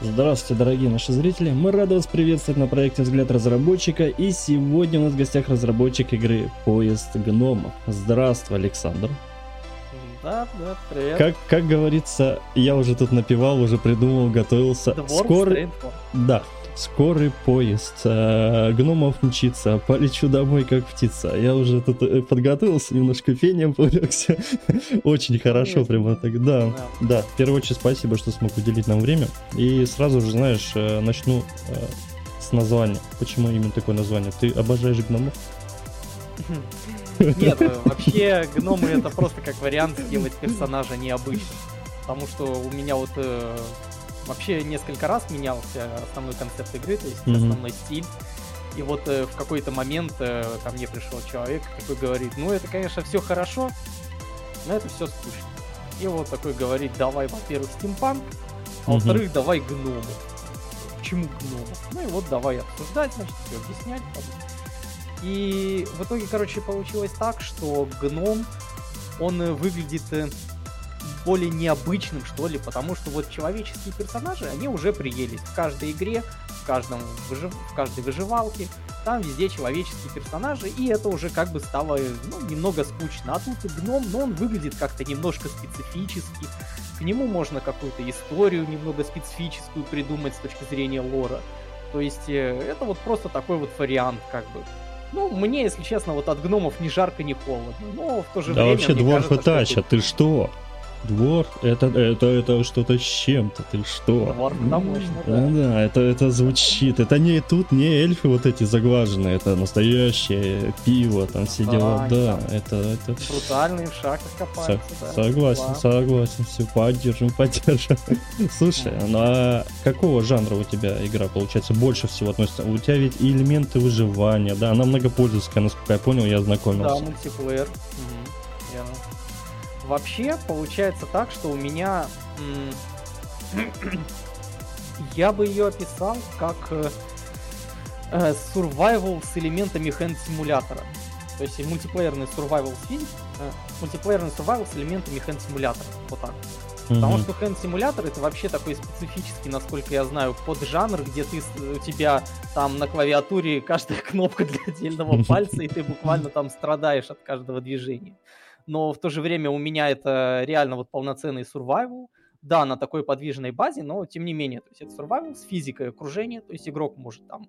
Здравствуйте, дорогие наши зрители! Мы рады вас приветствовать на проекте «Взгляд разработчика» и сегодня у нас в гостях разработчик игры «Поезд гномов». Здравствуй, Александр! Да, да, привет. Как, как говорится, я уже тут напевал, уже придумал, готовился. Скоро... Да, скорый поезд, э, гномов мчится, полечу домой как птица. Я уже тут э, подготовился, немножко пением повлекся. Очень хорошо, прямо так. Да, да. В первую очередь спасибо, что смог уделить нам время. И сразу же, знаешь, э, начну с названия. Почему именно такое название? Ты обожаешь гномов? Нет, вообще гномы это просто как вариант сделать персонажа необычным. Потому что у меня вот вообще несколько раз менялся основной концепт игры, то есть mm-hmm. основной стиль. И вот э, в какой-то момент э, ко мне пришел человек, такой говорит, ну это, конечно, все хорошо, но это все скучно. И вот такой говорит, давай, во-первых, стимпанк, а mm-hmm. во-вторых, давай гному. Почему гному? Ну и вот давай обсуждать, значит, все объяснять. И в итоге, короче, получилось так, что гном, он э, выглядит э, более необычным, что ли, потому что вот человеческие персонажи, они уже приелись в каждой игре, в, каждом выжив... в каждой выживалке, там везде человеческие персонажи, и это уже как бы стало ну, немного скучно. А тут гном, но он выглядит как-то немножко специфически, к нему можно какую-то историю немного специфическую придумать с точки зрения лора. То есть э, это вот просто такой вот вариант, как бы. Ну, мне, если честно, вот от гномов ни жарко, ни холодно. Но в то же да время. Да вообще Dwarf Attach, ты что? Двор, это, это, это что-то с чем-то, ты что? Двор, да, мощно, да. Да, это, это звучит. Это не тут не эльфы вот эти заглаженные, это настоящее пиво, там все дела. Да, это, это... Брутальные в шахтах копаются, Со- да. Согласен, да. согласен, все, поддержим, поддержим. Слушай, ну а какого жанра у тебя игра, получается, больше всего относится? У тебя ведь и элементы выживания, да, она многопользовательская, насколько я понял, я знакомился. Да, мультиплеер. Вообще, получается так, что у меня... Я бы ее описал как э, э, survival с элементами хенд-симулятора. То есть мультиплеерный survival с фильм, э, мультиплеерный survival с элементами хенд-симулятора. Вот так. Mm-hmm. Потому что хенд-симулятор это вообще такой специфический, насколько я знаю, поджанр, где ты у тебя там на клавиатуре каждая кнопка для отдельного пальца, и ты буквально там страдаешь от каждого движения но в то же время у меня это реально вот полноценный survival, да, на такой подвижной базе, но тем не менее, то есть это survival с физикой окружения, то есть игрок может там,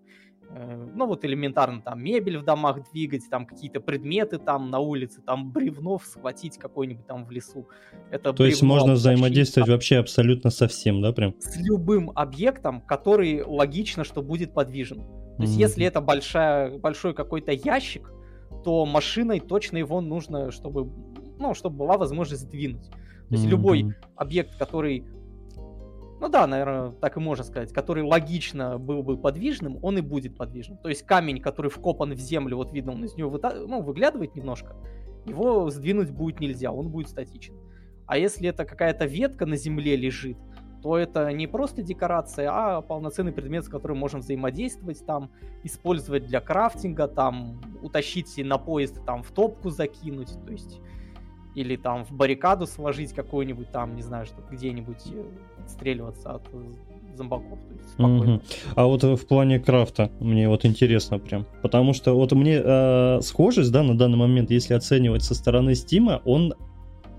э, ну вот элементарно там мебель в домах двигать, там какие-то предметы там на улице, там бревнов схватить какой-нибудь там в лесу. Это то есть можно взаимодействовать там, вообще абсолютно со всем, да, прям? С любым объектом, который логично, что будет подвижен. То есть mm-hmm. если это большая, большой какой-то ящик, то машиной точно его нужно, чтобы, ну, чтобы была возможность сдвинуть. То есть mm-hmm. любой объект, который, ну да, наверное, так и можно сказать, который логично был бы подвижным, он и будет подвижным. То есть камень, который вкопан в землю, вот видно, он из него выта... ну, выглядывает немножко, его сдвинуть будет нельзя, он будет статичен. А если это какая-то ветка на земле лежит, то это не просто декорация, а полноценный предмет, с которым можем взаимодействовать, там, использовать для крафтинга, там, утащить на поезд, там, в топку закинуть, то есть, или там в баррикаду сложить какую-нибудь там, не знаю, что где-нибудь э, отстреливаться от зомбаков. То есть mm-hmm. А вот в плане крафта мне вот интересно прям, потому что вот мне э, схожесть, да, на данный момент, если оценивать со стороны Стима, он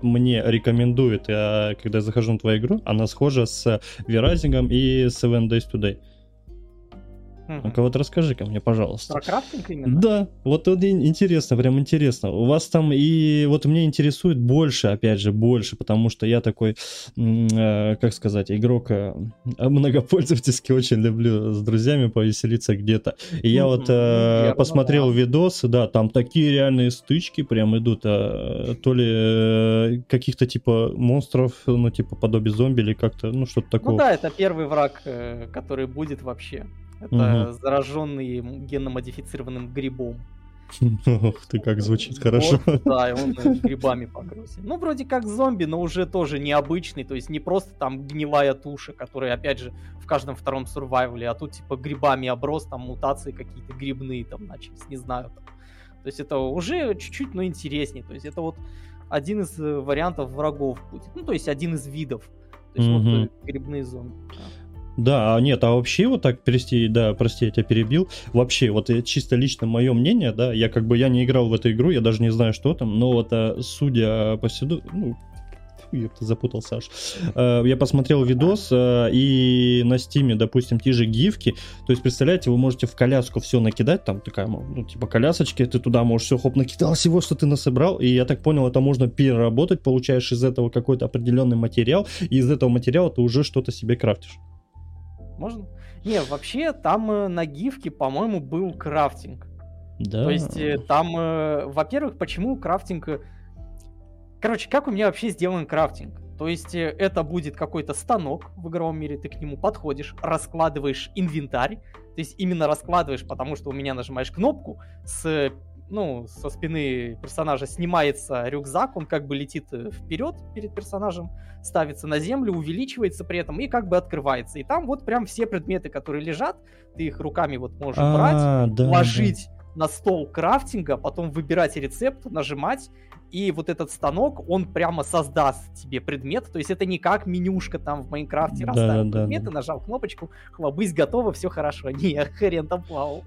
мне рекомендует, я, когда я захожу на твою игру, она схожа с Verizon и Seven Days Today. Ну-ка вот расскажи-ка мне, пожалуйста. Про крафтинг именно? Да, вот, интересно, прям интересно. У вас там и вот мне интересует больше, опять же, больше, потому что я такой, э, как сказать, игрок э, многопользовательский, очень люблю с друзьями повеселиться где-то. И я вот э, посмотрел видосы, да, там такие реальные стычки прям идут, то ли каких-то типа монстров, ну типа подобие зомби или как-то, ну что-то такое. Ну да, это первый враг, который будет вообще. Это угу. зараженный генно-модифицированным грибом. Ох ты, как звучит хорошо. Вот, да, и он грибами покрылся. Ну, вроде как зомби, но уже тоже необычный, то есть не просто там гнилая туша, которая, опять же, в каждом втором сурвайвале, а тут типа грибами оброс, там мутации какие-то грибные там начались, не знаю. Там. То есть это уже чуть-чуть, но интереснее. То есть это вот один из вариантов врагов будет. Ну, то есть один из видов. То есть mm-hmm. вот грибные зомби. Да. Да, а нет, а вообще вот так перести, да, прости, я тебя перебил. Вообще, вот чисто лично мое мнение, да, я как бы я не играл в эту игру, я даже не знаю, что там, но вот а, судя по сюду, ну, я запутал, Саш. Э, я посмотрел видос, э, и на стиме, допустим, те же гифки. То есть, представляете, вы можете в коляску все накидать, там такая, ну, типа колясочки, ты туда можешь все хоп накидал всего, что ты насобрал. И я так понял, это можно переработать, получаешь из этого какой-то определенный материал, и из этого материала ты уже что-то себе крафтишь. Можно? Не, вообще там э, на гифке, по-моему, был crafting. Да. То есть там, во-первых, почему крафтинг Короче, как у меня вообще сделан крафтинг? То есть э, это будет какой-то станок в игровом мире, ты к нему подходишь, раскладываешь инвентарь, то есть именно раскладываешь, потому что у меня нажимаешь кнопку, с, ну, со спины персонажа снимается рюкзак, он как бы летит э, вперед перед персонажем, ставится на землю, увеличивается при этом и как бы открывается. И там вот прям все предметы, которые лежат, ты их руками вот можешь а, брать, ложить на стол крафтинга, потом выбирать рецепт, нажимать, и вот этот станок, он прямо создаст тебе предмет, то есть это не как менюшка там в Майнкрафте, да, расставил да, предметы, да. нажал кнопочку, хлобысь, готово, все хорошо. Не, хрен там плавал.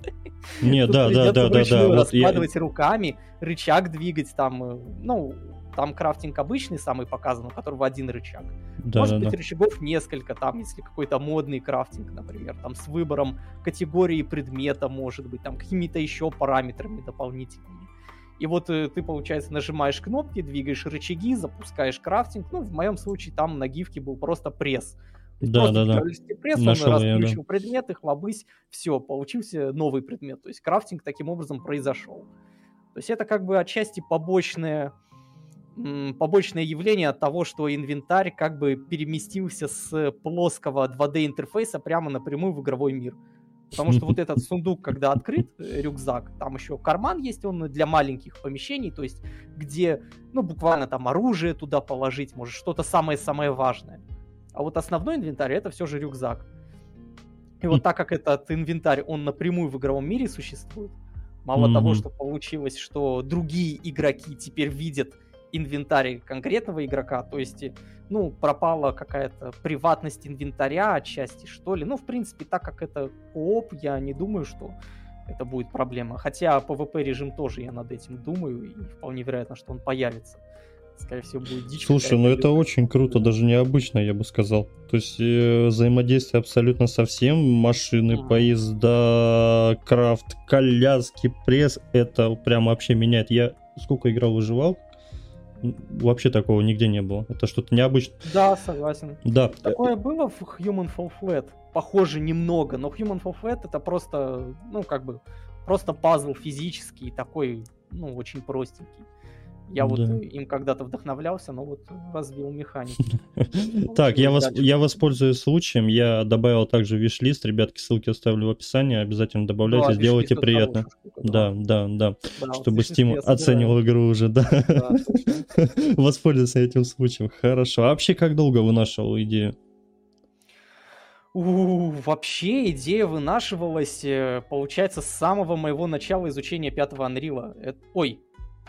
Не, да, да, да, да, да. Раскладывать руками, рычаг двигать там, э, ну, там крафтинг обычный самый показан, у которого один рычаг. Да, Может да, быть, да. рычагов несколько, там, если какой-то модный крафтинг, например, там с выбором категории предмета, может быть, там какими-то еще параметрами дополнительными. И вот э, ты, получается, нажимаешь кнопки, двигаешь рычаги, запускаешь крафтинг. Ну, в моем случае там на гифке был просто пресс. Да, да, да. Пресс, Нашел он расключил да. предметы, хлобысь, все, получился новый предмет. То есть крафтинг таким образом произошел. То есть это как бы отчасти побочное, побочное явление от того, что инвентарь как бы переместился с плоского 2D интерфейса прямо напрямую в игровой мир. Потому что вот этот сундук, когда открыт, э, рюкзак, там еще карман есть, он для маленьких помещений, то есть где, ну, буквально там оружие туда положить, может, что-то самое-самое важное. А вот основной инвентарь это все же рюкзак. И вот так как этот инвентарь, он напрямую в игровом мире существует, мало mm-hmm. того, что получилось, что другие игроки теперь видят инвентарь конкретного игрока, то есть, ну, пропала какая-то приватность инвентаря отчасти, что ли. Ну, в принципе, так как это кооп, я не думаю, что это будет проблема. Хотя PvP режим тоже я над этим думаю, и вполне вероятно, что он появится. Скорее всего, будет дичь. Слушай, ну это очень круто, даже необычно, я бы сказал. То есть э, взаимодействие абсолютно со всем. Машины, mm. поезда, крафт, коляски, пресс. Это прям вообще меняет. Я сколько играл выживал, вообще такого нигде не было. Это что-то необычное. Да, согласен. Да. Такое было в Human Fall Flat. Похоже немного, но Human Fall Flat это просто, ну, как бы, просто пазл физический, такой, ну, очень простенький. Я вот да. им когда-то вдохновлялся, но вот развил механику. Так, я, воспользуюсь случаем. Я добавил также виш-лист. Ребятки, ссылки оставлю в описании. Обязательно добавляйте, сделайте приятно. Да. да, да. Чтобы Steam оценивал игру уже, да. Воспользуйся этим случаем. Хорошо. А вообще, как долго вынашивал идею? У, вообще идея вынашивалась, э, получается, с самого моего начала изучения пятого Unreal. Это, ой,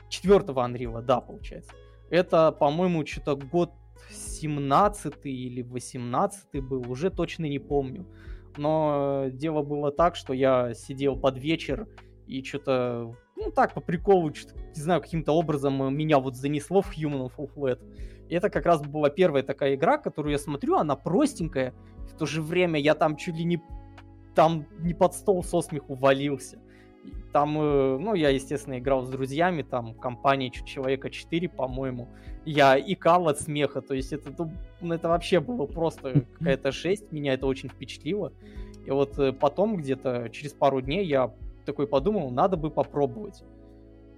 четвертого Unreal, да, получается. Это, по-моему, что-то год 17 или 18 был, уже точно не помню. Но дело было так, что я сидел под вечер и что-то, ну так, по приколу, не знаю, каким-то образом меня вот занесло в Human of Flat. И это как раз была первая такая игра, которую я смотрю, она простенькая, в то же время я там чуть ли не там не под стол со смеху валился. Там, э, ну, я, естественно, играл с друзьями, там, компания человека 4, по-моему. Я икал от смеха, то есть это, ну, это вообще было просто какая-то жесть, меня это очень впечатлило. И вот э, потом, где-то через пару дней, я такой подумал, надо бы попробовать.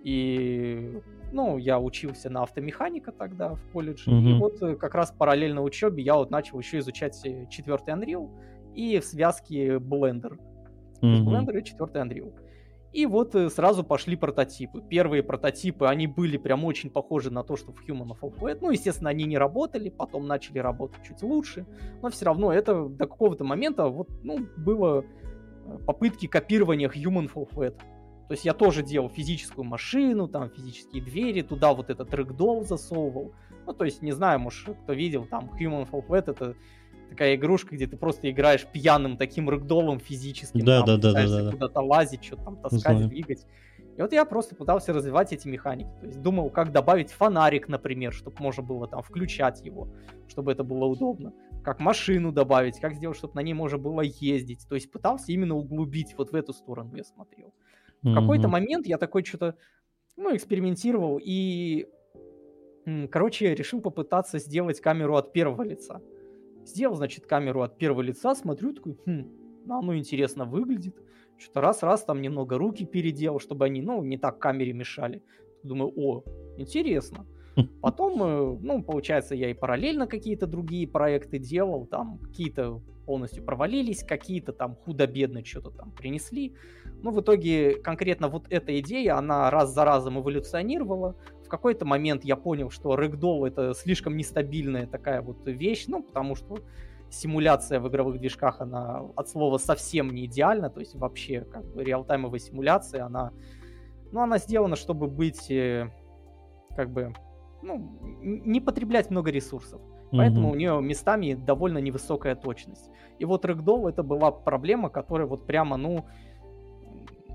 И, ну, я учился на автомеханика тогда в колледже, mm-hmm. и вот э, как раз параллельно учебе я вот начал еще изучать четвертый Unreal и в связке Blender. Mm-hmm. Blender и четвертый Unreal. И вот э, сразу пошли прототипы. Первые прототипы, они были прям очень похожи на то, что в Human of Alphabet. Ну, естественно, они не работали, потом начали работать чуть лучше. Но все равно это до какого-то момента вот, ну, было э, попытки копирования Human of Alphabet. То есть я тоже делал физическую машину, там физические двери, туда вот этот рэгдолл засовывал. Ну, то есть, не знаю, может, кто видел, там Human of Alphabet это такая игрушка, где ты просто играешь пьяным таким рэгдолом физическим. Да, да, да, да, да, Куда-то лазить, что-то там таскать, Знаю. двигать. И вот я просто пытался развивать эти механики. То есть думал, как добавить фонарик, например, чтобы можно было там включать его, чтобы это было удобно. Как машину добавить, как сделать, чтобы на ней можно было ездить. То есть пытался именно углубить вот в эту сторону я смотрел. В mm-hmm. какой-то момент я такой что-то, ну, экспериментировал и, короче, решил попытаться сделать камеру от первого лица. Сделал, значит, камеру от первого лица, смотрю, такой, хм, ну, оно интересно выглядит. Что-то раз-раз там немного руки переделал, чтобы они, ну, не так камере мешали. Думаю, о, интересно. Потом, э, ну, получается, я и параллельно какие-то другие проекты делал, там какие-то полностью провалились, какие-то там худо-бедно что-то там принесли. Но в итоге конкретно вот эта идея, она раз за разом эволюционировала. В какой-то момент я понял, что рэгдолл это слишком нестабильная такая вот вещь, ну, потому что симуляция в игровых движках, она от слова совсем не идеальна, то есть вообще как бы реалтаймовая симуляция, она, ну, она сделана, чтобы быть э, как бы, ну, не потреблять много ресурсов. Поэтому mm-hmm. у нее местами довольно невысокая точность. И вот Ragdoll это была проблема, которая вот прямо, ну,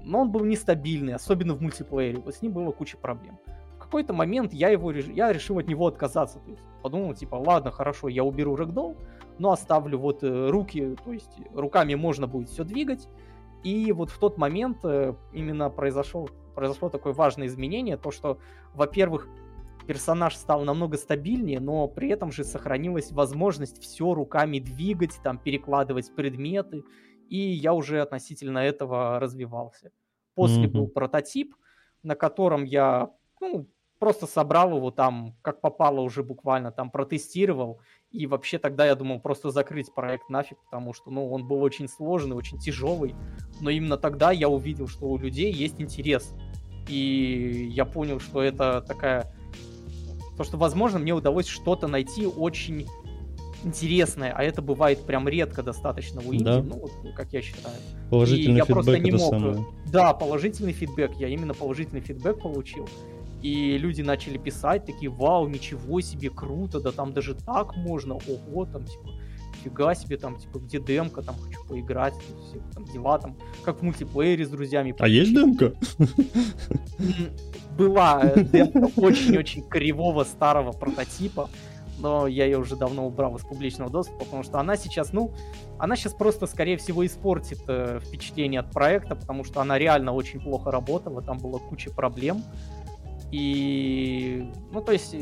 но он был нестабильный, особенно в мультиплеере. Вот с ним было куча проблем. В какой-то момент я его я решил от него отказаться. То есть подумал, типа, ладно, хорошо, я уберу Ragdoll, но оставлю вот э, руки, то есть руками можно будет все двигать. И вот в тот момент э, именно произошел, произошло такое важное изменение, то что, во-первых, персонаж стал намного стабильнее, но при этом же сохранилась возможность все руками двигать, там перекладывать предметы, и я уже относительно этого развивался. После mm-hmm. был прототип, на котором я ну, просто собрал его там, как попало уже буквально, там протестировал, и вообще тогда я думал просто закрыть проект нафиг, потому что, ну, он был очень сложный, очень тяжелый. Но именно тогда я увидел, что у людей есть интерес. И я понял, что это такая... То, что, возможно, мне удалось что-то найти очень интересное, а это бывает прям редко достаточно у инди, да. ну, вот, как я считаю. Положительный и я просто не мог... Самое. Да, положительный фидбэк, я именно положительный фидбэк получил. И люди начали писать, такие, вау, ничего себе, круто, да там даже так можно, ого, там, типа, фига себе, там, типа, где демка, там, хочу поиграть, все там дела, там, как в мультиплеере с друзьями. А есть демка? Была э, демка очень-очень кривого старого прототипа, но я ее уже давно убрал из публичного доступа, потому что она сейчас, ну, она сейчас просто, скорее всего, испортит э, впечатление от проекта, потому что она реально очень плохо работала, там была куча проблем, и, ну, то есть,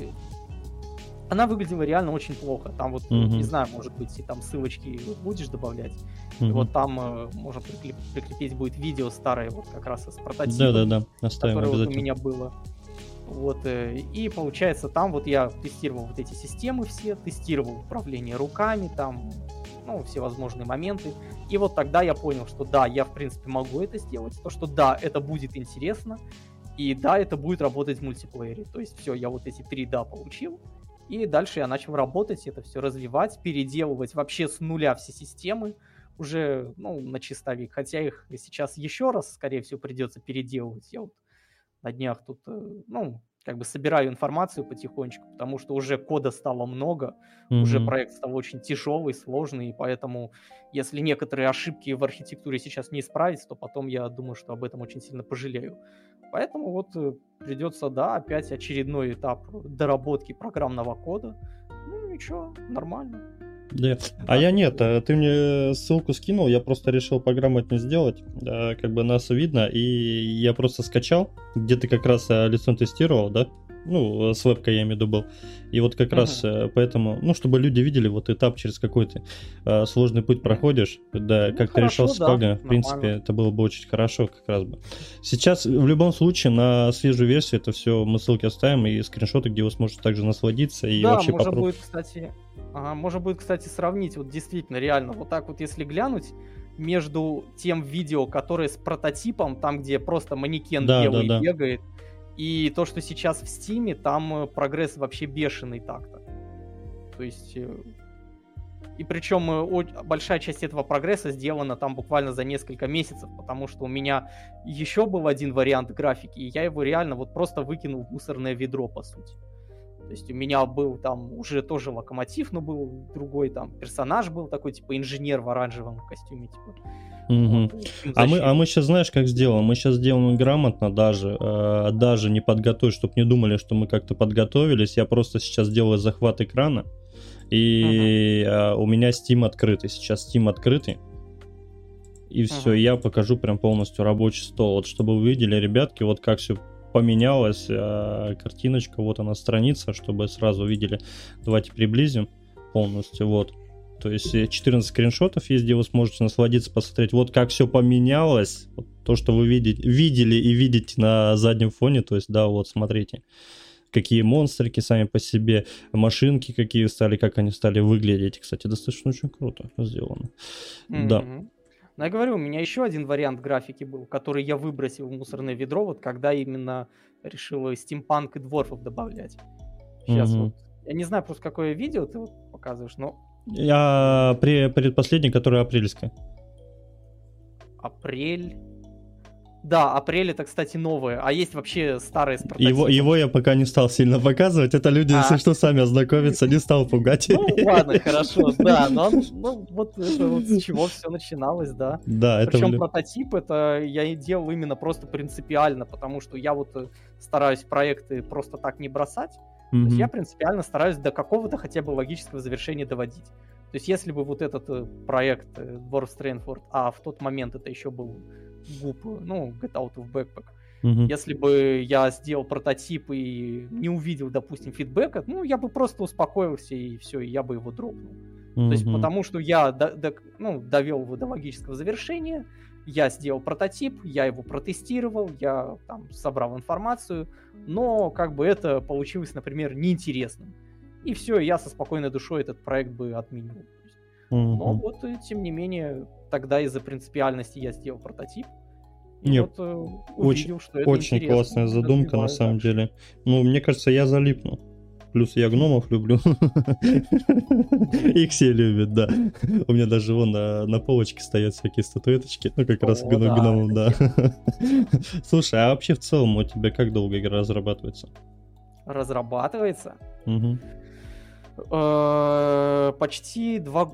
она выглядела реально очень плохо. Там вот, mm-hmm. не знаю, может быть, и там ссылочки будешь добавлять. Mm-hmm. И вот там э, можно прикреп, прикрепить будет видео старое, вот как раз из прототипа. Да-да-да, оставим которое вот у меня было. Вот, э, и получается, там вот я тестировал вот эти системы все, тестировал управление руками, там, ну, все возможные моменты. И вот тогда я понял, что да, я, в принципе, могу это сделать, то, что да, это будет интересно, и да, это будет работать в мультиплеере. То есть все, я вот эти три да получил. И дальше я начал работать, это все развивать, переделывать вообще с нуля все системы уже, ну, на чистовик. Хотя их сейчас еще раз, скорее всего, придется переделывать. Я вот на днях тут, э, ну, как бы собираю информацию потихонечку, потому что уже кода стало много, mm-hmm. уже проект стал очень тяжелый, сложный, и поэтому если некоторые ошибки в архитектуре сейчас не исправить, то потом я думаю, что об этом очень сильно пожалею. Поэтому вот э, придется, да, опять очередной этап доработки программного кода. Ну ничего, нормально. Да. А я нет, э, ты мне ссылку скинул, я просто решил пограмотнее сделать, как бы нас видно, и я просто скачал, где ты как раз э, лицо тестировал, да? Ну, с вебкой я имею в виду был. И вот как uh-huh. раз э, поэтому, ну, чтобы люди видели вот этап, через какой ты э, сложный путь проходишь, да, ну, как ты решал с да, в принципе, это было бы очень хорошо как раз бы. Сейчас, в любом случае, на свежую версию это все мы ссылки оставим и скриншоты, где вы сможете также насладиться и да, вообще можно попробовать. будет, кстати, ага, можно будет, кстати, сравнить, вот действительно, реально, вот так вот, если глянуть, между тем видео, которое с прототипом, там, где просто манекен да, белый да, да. бегает, и то, что сейчас в Стиме, там э, прогресс вообще бешеный так-то. То есть... Э, и причем э, большая часть этого прогресса сделана там буквально за несколько месяцев, потому что у меня еще был один вариант графики, и я его реально вот просто выкинул в мусорное ведро, по сути. То есть у меня был там уже тоже локомотив, но был другой там персонаж был такой, типа инженер в оранжевом костюме, типа. Угу. Вот, а мы, а мы сейчас знаешь, как сделаем? Мы сейчас сделаем грамотно даже, э, даже не подготовить, чтобы не думали, что мы как-то подготовились. Я просто сейчас делаю захват экрана, и угу. э, у меня Steam открытый. Сейчас Steam открытый. И все, uh я покажу прям полностью рабочий стол. Вот чтобы вы видели, ребятки, вот как все поменялось. Э, картиночка, вот она страница, чтобы сразу видели. Давайте приблизим полностью. Вот. То есть 14 скриншотов есть, где вы сможете насладиться, посмотреть, вот как все поменялось. Вот то, что вы видите, видели и видите на заднем фоне. То есть, да, вот смотрите какие монстрики сами по себе, машинки какие стали, как они стали выглядеть. Кстати, достаточно очень круто сделано. Mm-hmm. Да. Но я говорю, у меня еще один вариант графики был, который я выбросил в мусорное ведро, вот когда именно решил стимпанк и дворфов добавлять. Сейчас mm-hmm. вот. Я не знаю просто, какое видео ты вот показываешь, но... Я предпоследний, который апрельское. Апрель... Да, апрель это, кстати, новое. А есть вообще старые с Его, его я пока не стал сильно показывать. Это люди, а. если что, сами ознакомятся, не стал пугать. Ну, ладно, хорошо, да. Но ну, вот это вот с чего все начиналось, да. Да, это... Причем прототип это я и делал именно просто принципиально, потому что я вот э, стараюсь проекты просто так не бросать. Mm-hmm. То есть я принципиально стараюсь до какого-то хотя бы логического завершения доводить. То есть если бы вот этот э, проект э, Dwarf Strainford, а в тот момент это еще был губ, ну, Get Out of Backpack. Uh-huh. Если бы я сделал прототип и не увидел, допустим, фидбэка, ну, я бы просто успокоился и все, и я бы его дропнул. Uh-huh. То есть потому что я до, до, ну, довел его до логического завершения, я сделал прототип, я его протестировал, я там собрал информацию, но как бы это получилось, например, неинтересным. И все, я со спокойной душой этот проект бы отменил. Uh-huh. Но вот, тем не менее, тогда из-за принципиальности я сделал прототип. И Не, вот, э, увидел, очень, что это очень классная задумка на самом дальше. деле. Ну, мне кажется, я залипну. Плюс я гномов люблю. Их все любят, да. У меня даже вон на, на полочке стоят всякие статуэточки. Ну, как раз гномов, да. Слушай, а вообще в целом у тебя как долго игра разрабатывается? Разрабатывается? Э, почти два...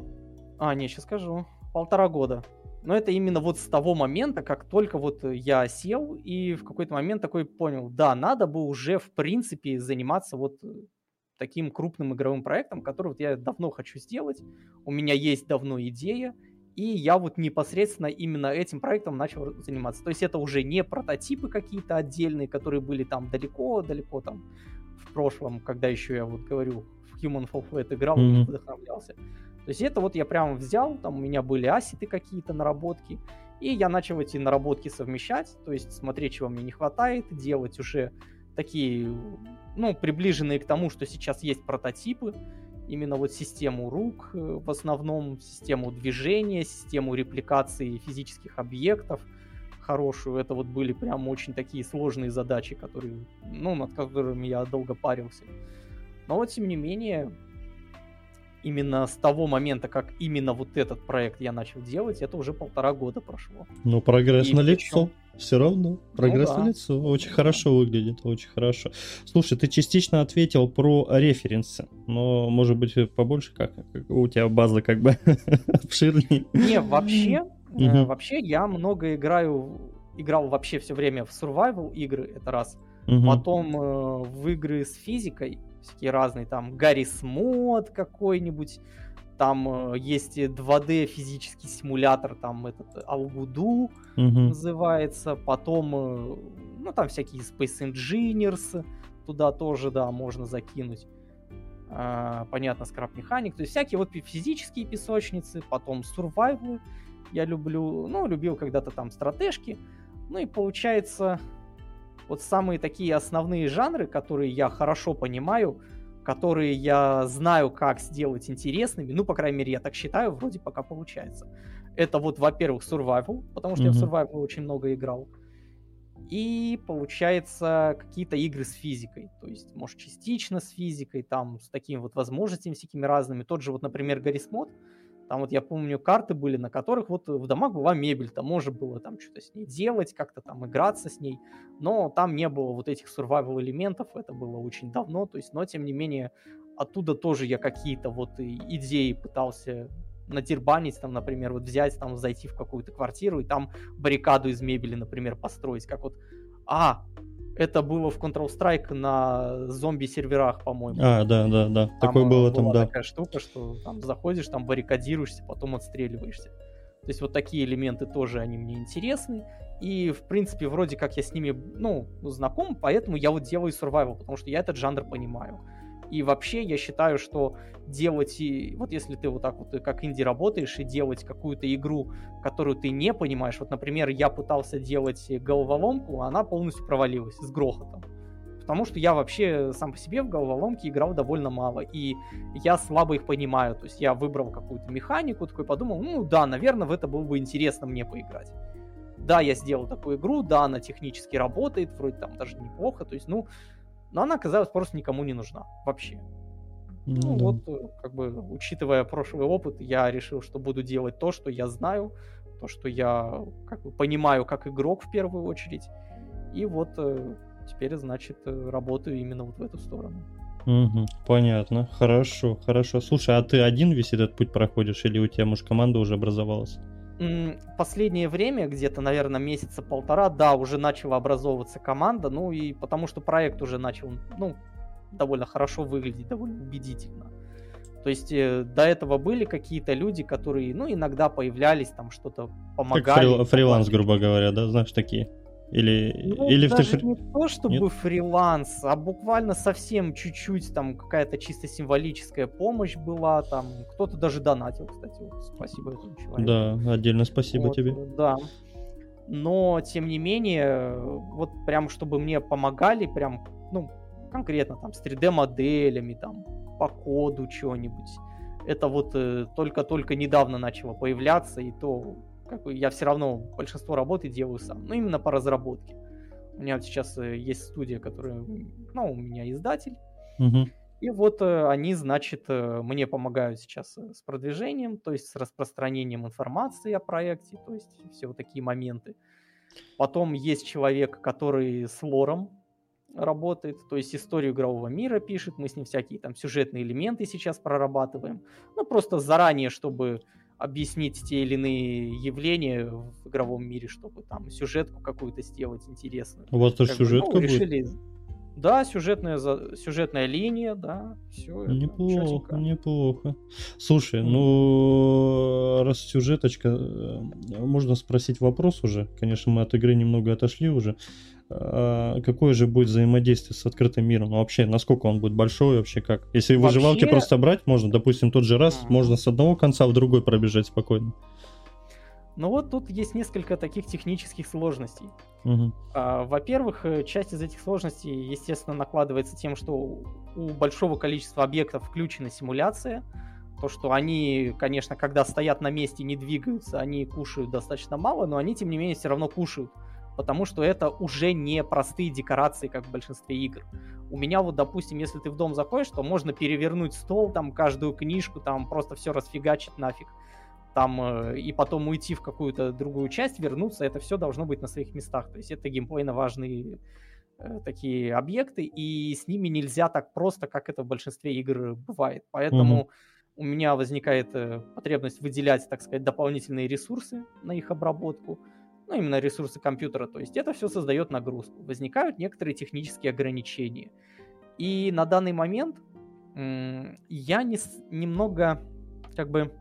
А, не, сейчас скажу полтора года. Но это именно вот с того момента, как только вот я сел и в какой-то момент такой понял, да, надо бы уже в принципе заниматься вот таким крупным игровым проектом, который вот я давно хочу сделать. У меня есть давно идея, и я вот непосредственно именно этим проектом начал заниматься. То есть это уже не прототипы какие-то отдельные, которые были там далеко-далеко там в прошлом, когда еще я вот говорю, в Human Fall Flat играл mm-hmm. вдохновлялся. То есть это вот я прямо взял, там у меня были ассеты какие-то, наработки, и я начал эти наработки совмещать, то есть смотреть, чего мне не хватает, делать уже такие, ну, приближенные к тому, что сейчас есть прототипы, именно вот систему рук, э, в основном систему движения, систему репликации физических объектов хорошую. Это вот были прям очень такие сложные задачи, которые, ну, над которыми я долго парился. Но вот, тем не менее, именно с того момента, как именно вот этот проект я начал делать, это уже полтора года прошло. Ну, прогресс на лицо. Все равно, прогресс ну, да. на лицо. Очень хорошо выглядит, очень хорошо. Слушай, ты частично ответил про референсы, но, может быть, побольше как? У тебя база как бы обширнее. Не, вообще, э, вообще я много играю, играл вообще все время в survival игры, это раз. Потом э, в игры с физикой, всякие разные, там Гаррис Мод какой-нибудь, там э, есть 2D физический симулятор, там этот Алгуду угу. называется, потом, э, ну там всякие Space Engineers, туда тоже, да, можно закинуть. А, понятно, скраб механик, то есть всякие вот физические песочницы, потом survival я люблю, ну, любил когда-то там стратежки, ну и получается, вот самые такие основные жанры, которые я хорошо понимаю, которые я знаю, как сделать интересными, ну, по крайней мере, я так считаю, вроде пока получается. Это вот, во-первых, survival, потому что mm-hmm. я в survival очень много играл. И, получается, какие-то игры с физикой. То есть, может, частично с физикой, там, с такими вот возможностями всякими разными. Тот же, вот, например, Гаррис Мод, Там вот я помню, карты были, на которых вот в домах была мебель, там можно было там что-то с ней делать, как-то там играться с ней, но там не было вот этих survival элементов, это было очень давно, то есть, но тем не менее, оттуда тоже я какие-то вот идеи пытался надербанить, там, например, вот взять, там, зайти в какую-то квартиру и там баррикаду из мебели, например, построить, как вот, а, это было в Counter-Strike на зомби-серверах, по-моему. А, да, да, да. Там Такое было там, да. такая штука, что там заходишь, там баррикадируешься, потом отстреливаешься. То есть вот такие элементы тоже они мне интересны. И, в принципе, вроде как я с ними, ну, знаком, поэтому я вот делаю survival, потому что я этот жанр понимаю. И вообще я считаю, что делать, и вот если ты вот так вот как инди работаешь и делать какую-то игру, которую ты не понимаешь, вот, например, я пытался делать головоломку, а она полностью провалилась с грохотом. Потому что я вообще сам по себе в головоломке играл довольно мало, и я слабо их понимаю. То есть я выбрал какую-то механику, такой подумал, ну да, наверное, в это было бы интересно мне поиграть. Да, я сделал такую игру, да, она технически работает, вроде там даже неплохо, то есть, ну, но она оказалась просто никому не нужна вообще. Ну, ну да. вот, э, как бы, учитывая прошлый опыт, я решил, что буду делать то, что я знаю, то, что я как бы понимаю как игрок в первую очередь. И вот э, теперь, значит, э, работаю именно вот в эту сторону. Угу, понятно, хорошо, хорошо. Слушай, а ты один весь этот путь проходишь, или у тебя, может, команда уже образовалась? Последнее время, где-то, наверное, месяца полтора, да, уже начала образовываться команда, ну и потому что проект уже начал, ну, довольно хорошо выглядеть, довольно убедительно. То есть э, до этого были какие-то люди, которые, ну, иногда появлялись, там что-то помогали. Как фрил, фриланс, грубо говоря, да, знаешь, такие? Или, ну, или даже в... не то, чтобы Нет? фриланс, а буквально совсем чуть-чуть там какая-то чисто символическая помощь была, там кто-то даже донатил, кстати, вот, спасибо этому человеку. Да, отдельно спасибо вот, тебе. Да. Но, тем не менее, вот прям, чтобы мне помогали, прям, ну, конкретно там с 3D-моделями, там, по коду что-нибудь, это вот э, только-только недавно начало появляться, и то как бы я все равно большинство работы делаю сам, ну именно по разработке. У меня вот сейчас э, есть студия, которая, ну, у меня издатель, угу. и вот э, они, значит, э, мне помогают сейчас с продвижением, то есть с распространением информации о проекте, то есть все вот такие моменты. Потом есть человек, который с лором работает, то есть историю игрового мира пишет, мы с ним всякие там сюжетные элементы сейчас прорабатываем, ну просто заранее, чтобы объяснить те или иные явления в игровом мире, чтобы там сюжетку какую-то сделать интересную. У вас тоже сюжетка бы, ну, решили... Да, сюжетная, сюжетная линия, да, все. Неплохо, неплохо. Слушай, ну, раз сюжеточка, э, можно спросить вопрос уже. Конечно, мы от игры немного отошли уже. А, какое же будет взаимодействие с открытым миром? Ну, вообще, насколько он будет большой, вообще как? Если вообще... выживалки просто брать, можно, допустим, тот же раз, mm-hmm. можно с одного конца в другой пробежать спокойно. Ну вот тут есть несколько таких технических сложностей. Угу. А, во-первых, э, часть из этих сложностей, естественно, накладывается тем, что у большого количества объектов включена симуляция. То, что они, конечно, когда стоят на месте, не двигаются, они кушают достаточно мало, но они, тем не менее, все равно кушают потому что это уже не простые декорации, как в большинстве игр. У меня вот, допустим, если ты в дом заходишь, то можно перевернуть стол, там, каждую книжку, там, просто все расфигачить нафиг. Там, э, и потом уйти в какую-то другую часть, вернуться, это все должно быть на своих местах. То есть это геймплейно важные э, такие объекты, и с ними нельзя так просто, как это в большинстве игр бывает. Поэтому mm-hmm. у меня возникает э, потребность выделять, так сказать, дополнительные ресурсы на их обработку ну, именно ресурсы компьютера. То есть это все создает нагрузку. Возникают некоторые технические ограничения. И на данный момент я не, немного как бы...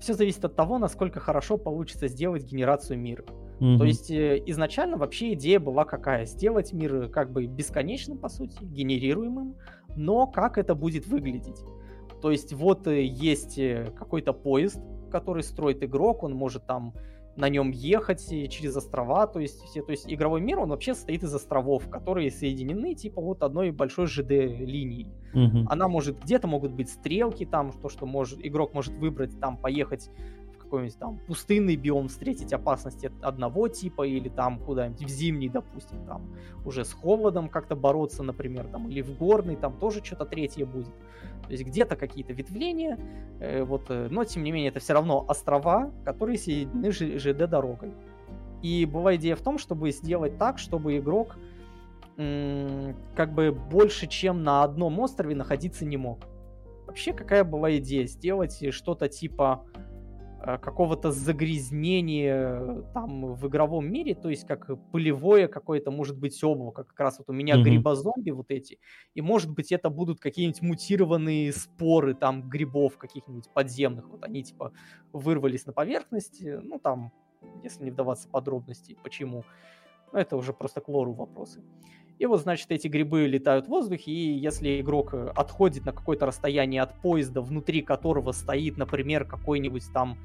Все зависит от того, насколько хорошо получится сделать генерацию мира. Mm-hmm. То есть э, изначально вообще идея была какая? Сделать мир как бы бесконечным, по сути, генерируемым, но как это будет выглядеть? То есть вот э, есть э, какой-то поезд, который строит игрок, он может там на нем ехать через острова, то есть все, то есть игровой мир, он вообще состоит из островов, которые соединены типа вот одной большой ЖД линией. Угу. Она может где-то могут быть стрелки там, то что может игрок может выбрать там поехать в какой-нибудь там пустынный биом встретить опасности одного типа, или там куда-нибудь в зимний, допустим, там уже с холодом как-то бороться, например, там, или в горный, там тоже что-то третье будет. То есть где-то какие-то ветвления, э, вот, э, но тем не менее это все равно острова, которые соединены ЖД дорогой. И была идея в том, чтобы сделать так, чтобы игрок как бы больше, чем на одном острове находиться не мог. Вообще, какая была идея? Сделать что-то типа какого-то загрязнения там в игровом мире, то есть как полевое какое-то, может быть, облако, как раз вот у меня mm-hmm. грибозомби вот эти, и может быть это будут какие-нибудь мутированные споры там грибов каких-нибудь подземных, вот они типа вырвались на поверхность, ну там, если не вдаваться в подробности, почему, ну это уже просто к лору вопросы. И вот, значит, эти грибы летают в воздухе, и если игрок э, отходит на какое-то расстояние от поезда, внутри которого стоит, например, какой-нибудь там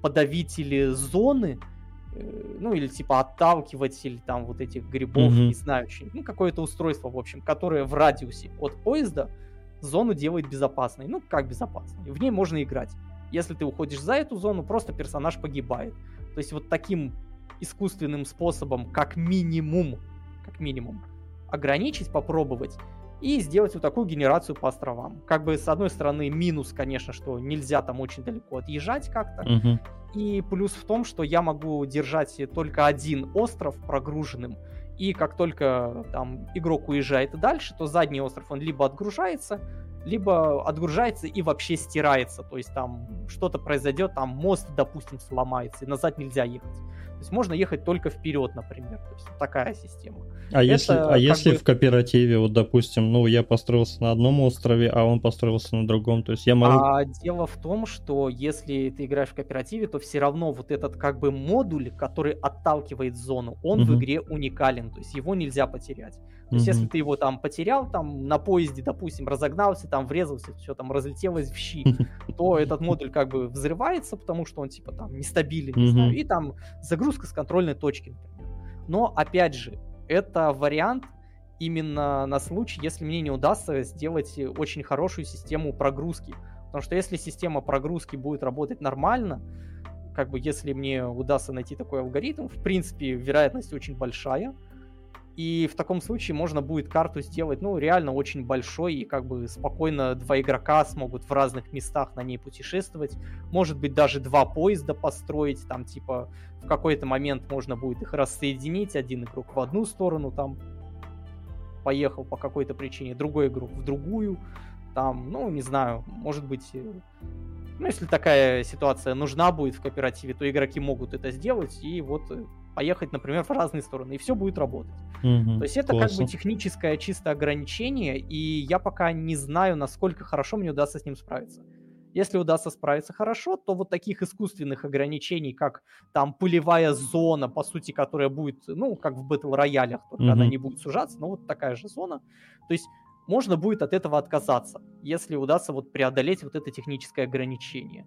подавитель зоны, э, ну или типа отталкиватель там вот этих грибов, mm-hmm. не знаю, ну какое-то устройство, в общем, которое в радиусе от поезда зону делает безопасной. Ну, как безопасной? В ней можно играть. Если ты уходишь за эту зону, просто персонаж погибает. То есть вот таким искусственным способом, как минимум, как минимум, ограничить, попробовать и сделать вот такую генерацию по островам. Как бы с одной стороны минус, конечно, что нельзя там очень далеко отъезжать как-то. Uh-huh. И плюс в том, что я могу держать только один остров прогруженным, и как только там игрок уезжает дальше, то задний остров он либо отгружается, либо отгружается и вообще стирается. То есть там что-то произойдет, там мост, допустим, сломается, и назад нельзя ехать. То есть можно ехать только вперед, например. То есть такая система. А Это если, а если бы... в кооперативе, вот, допустим, ну, я построился на одном острове, а он построился на другом, то есть я могу... А дело в том, что если ты играешь в кооперативе, то все равно вот этот как бы модуль, который отталкивает зону, он угу. в игре уникален, то есть его нельзя потерять. То есть, если ты его там потерял, там на поезде, допустим, разогнался, там врезался, все там разлетелось в щи, то этот модуль как бы взрывается, потому что он типа там нестабилен, не знаю, и там загрузка с контрольной точки, например. Но опять же, это вариант именно на случай, если мне не удастся сделать очень хорошую систему прогрузки. Потому что если система прогрузки будет работать нормально, как бы если мне удастся найти такой алгоритм, в принципе, вероятность очень большая, и в таком случае можно будет карту сделать, ну, реально очень большой, и как бы спокойно два игрока смогут в разных местах на ней путешествовать. Может быть, даже два поезда построить, там, типа, в какой-то момент можно будет их рассоединить, один игрок в одну сторону, там, поехал по какой-то причине, другой игрок в другую, там, ну, не знаю, может быть, э, ну, если такая ситуация нужна будет в кооперативе, то игроки могут это сделать, и вот э, поехать, например, в разные стороны, и все будет работать. Mm-hmm, То есть это классно. как бы техническое чисто ограничение, и я пока не знаю, насколько хорошо мне удастся с ним справиться. Если удастся справиться хорошо, то вот таких искусственных ограничений, как там пулевая зона, по сути, которая будет, ну, как в батл роялях, только mm-hmm. она не будет сужаться, но вот такая же зона. То есть можно будет от этого отказаться, если удастся вот преодолеть вот это техническое ограничение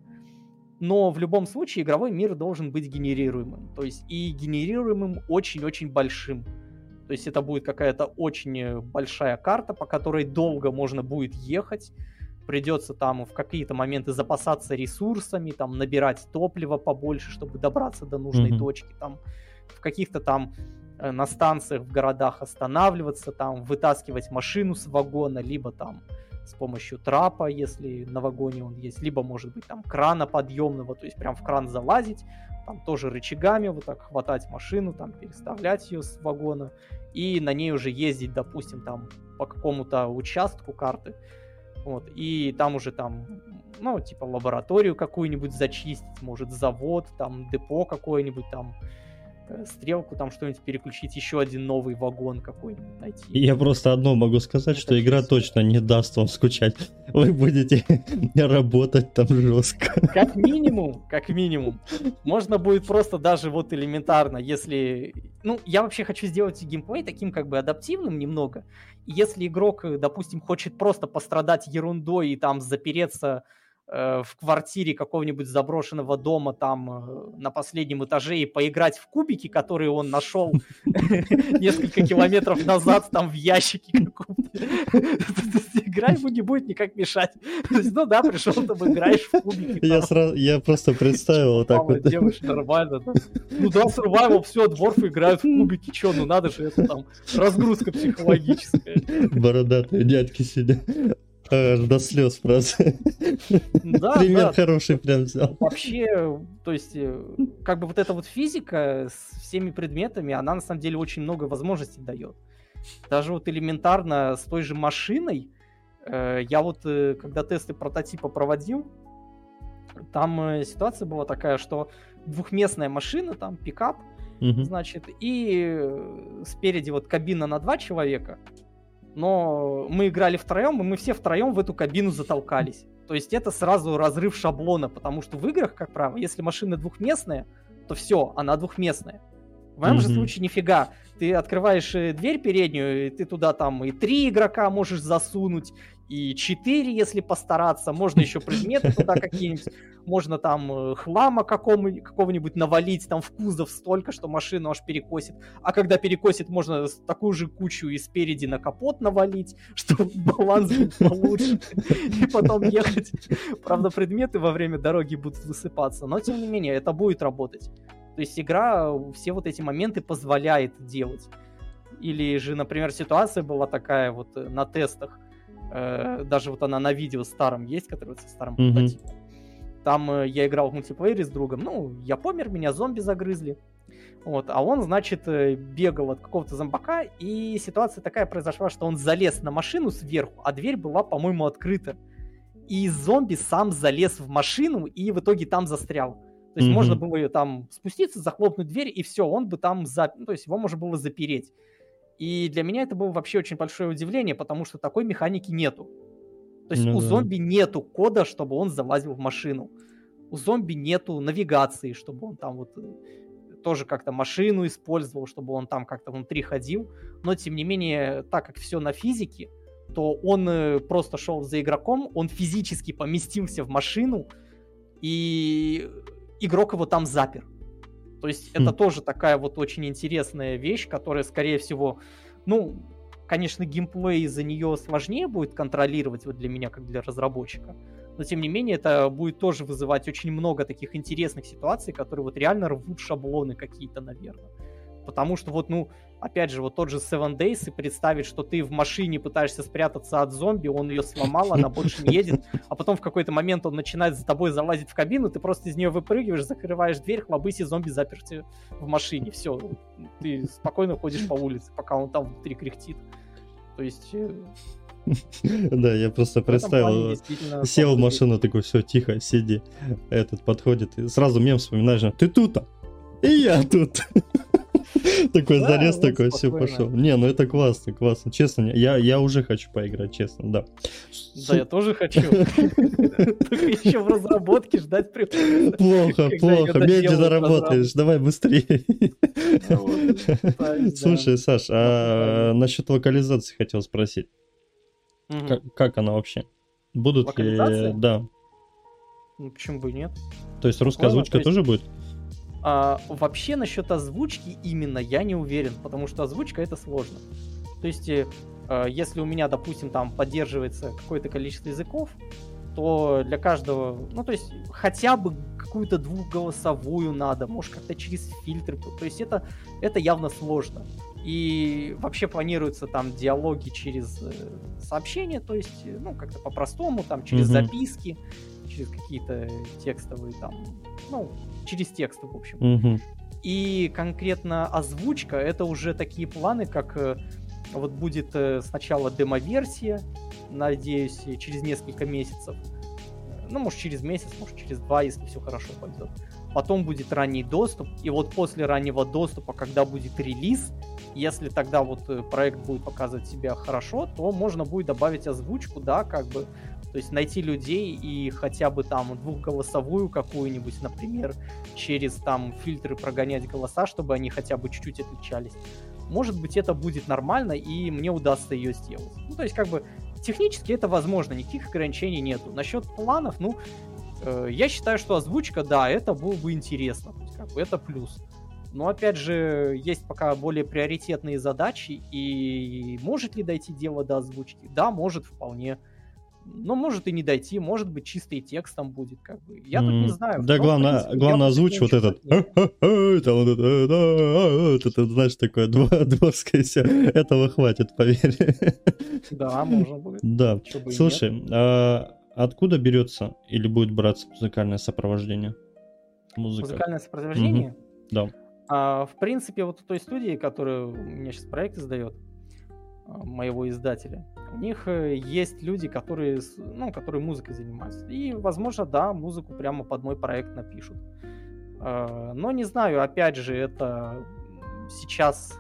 но в любом случае игровой мир должен быть генерируемым. То есть и генерируемым очень-очень большим. То есть это будет какая-то очень большая карта, по которой долго можно будет ехать. Придется там в какие-то моменты запасаться ресурсами, там набирать топливо побольше, чтобы добраться до нужной mm-hmm. точки. Там в каких-то там э, на станциях в городах останавливаться, там вытаскивать машину с вагона, либо там с помощью трапа, если на вагоне он есть, либо, может быть, там крана подъемного, то есть прям в кран залазить, там тоже рычагами вот так хватать машину, там переставлять ее с вагона и на ней уже ездить, допустим, там по какому-то участку карты, вот, и там уже там, ну, типа лабораторию какую-нибудь зачистить, может, завод, там, депо какое-нибудь там, стрелку, там что-нибудь переключить, еще один новый вагон какой-нибудь найти. Я просто одно могу сказать, Это что игра точно не даст вам скучать. Вы будете работать там жестко. Как минимум, как минимум. Можно будет просто даже вот элементарно, если... Ну, я вообще хочу сделать геймплей таким как бы адаптивным немного. Если игрок, допустим, хочет просто пострадать ерундой и там запереться Э, в квартире какого-нибудь заброшенного дома там э, на последнем этаже и поиграть в кубики, которые он нашел несколько километров назад там в ящике каком-то. Игра ему не будет никак мешать. Ну да, пришел, там играешь в кубики. Я, сразу, я просто представил так вот. Девушка, нормально. Ну да, survival, все, дворфы играют в кубики, что, ну надо же, это там разгрузка психологическая. Бородатые дядьки сидят. Аж до слез просто. Да, Пример да. хороший прям взял. Вообще, то есть, э, как бы вот эта вот физика с всеми предметами, она на самом деле очень много возможностей дает. Даже вот элементарно с той же машиной, э, я вот, э, когда тесты прототипа проводил, там ситуация была такая, что двухместная машина, там пикап, угу. значит, и спереди вот кабина на два человека, но мы играли втроем, и мы все втроем в эту кабину затолкались. То есть это сразу разрыв шаблона, потому что в играх, как правило, если машина двухместная, то все, она двухместная. В моем mm-hmm. же случае нифига. Ты открываешь э, дверь переднюю, и ты туда там и три игрока можешь засунуть, и 4, если постараться. Можно еще предметы туда какие-нибудь. Можно там э, хлама какого-нибудь навалить там в кузов столько, что машину аж перекосит. А когда перекосит, можно такую же кучу и спереди на капот навалить, чтобы баланс был получше. И потом ехать. Правда, предметы во время дороги будут высыпаться. Но, тем не менее, это будет работать. То есть игра все вот эти моменты позволяет делать. Или же, например, ситуация была такая вот э, на тестах Э, даже вот она на видео старом есть, который со старым mm-hmm. прототипом. Там э, я играл в мультиплеере с другом. Ну, я помер, меня зомби загрызли. Вот, а он, значит, э, бегал от какого-то зомбака, и ситуация такая произошла, что он залез на машину сверху, а дверь была, по-моему, открыта. И зомби сам залез в машину и в итоге там застрял. То есть mm-hmm. можно было там спуститься, захлопнуть дверь, и все, он бы там зап... ну, то есть его можно было запереть. И для меня это было вообще очень большое удивление, потому что такой механики нету. То есть ну, у да. зомби нету кода, чтобы он залазил в машину. У зомби нету навигации, чтобы он там вот э, тоже как-то машину использовал, чтобы он там как-то внутри ходил. Но тем не менее, так как все на физике, то он э, просто шел за игроком, он физически поместился в машину, и игрок его там запер. То есть mm. это тоже такая вот очень интересная вещь, которая, скорее всего, ну, конечно, геймплей из-за нее сложнее будет контролировать вот для меня, как для разработчика. Но, тем не менее, это будет тоже вызывать очень много таких интересных ситуаций, которые вот реально рвут шаблоны какие-то, наверное. Потому что вот, ну, опять же, вот тот же Seven Days и представить, что ты в машине пытаешься спрятаться от зомби, он ее сломал, она больше не едет, а потом в какой-то момент он начинает за тобой залазить в кабину, ты просто из нее выпрыгиваешь, закрываешь дверь, хлобысь, и зомби заперти в машине. Все, ты спокойно ходишь по улице, пока он там внутри кряхтит. То есть... Э, да, я просто представил, сел в машину, такой, все, тихо, сиди. Этот подходит, и сразу мем вспоминаешь, ты тут, и я тут. Такой залез, такой, все, пошел. Не, ну это классно, классно. Честно, я, я уже хочу поиграть, честно, да. Да, я тоже хочу. Только еще в разработке ждать. Плохо, плохо, медленно работаешь, давай быстрее. Ну Слушай, Саш, а насчет локализации хотел спросить. Как она вообще? Будут ли... Да. Ну, почему бы и нет? То есть русская озвучка тоже будет? А, вообще насчет озвучки именно я не уверен, потому что озвучка это сложно. То есть, э, если у меня, допустим, там поддерживается какое-то количество языков, то для каждого, ну то есть хотя бы какую-то двухголосовую надо, может как-то через фильтры, то есть это, это явно сложно. И вообще планируются там диалоги через э, сообщения, то есть, э, ну, как-то по-простому, там, через mm-hmm. записки, через какие-то текстовые там, ну, через текст, в общем. Угу. И конкретно озвучка это уже такие планы, как э, вот будет э, сначала демо-версия, надеюсь, через несколько месяцев. Ну, может, через месяц, может, через два, если все хорошо пойдет. Потом будет ранний доступ, и вот после раннего доступа, когда будет релиз, если тогда вот э, проект будет показывать себя хорошо, то можно будет добавить озвучку, да, как бы то есть найти людей и хотя бы там двухголосовую какую-нибудь, например, через там фильтры прогонять голоса, чтобы они хотя бы чуть-чуть отличались. Может быть, это будет нормально, и мне удастся ее сделать. Ну, то есть, как бы, технически это возможно, никаких ограничений нету. Насчет планов, ну, э, я считаю, что озвучка, да, это было бы интересно. То есть, как бы, это плюс. Но опять же, есть пока более приоритетные задачи, и может ли дойти дело до озвучки? Да, может вполне. Но может и не дойти, может быть чистый текст там будет, как бы. Я тут не знаю. Да, главное, главное озвучь вот этот. Это, знаешь, такое дворское все. Этого хватит, поверь. Да, можно будет. Да. Слушай, а откуда берется или будет браться музыкальное сопровождение? Музыка. Музыкальное сопровождение? Да. А, в принципе, вот у той студии, которая у меня сейчас проект издает, моего издателя, у них э, есть люди, которые, ну, которые музыкой занимаются. И, возможно, да, музыку прямо под мой проект напишут. А, но не знаю, опять же, это сейчас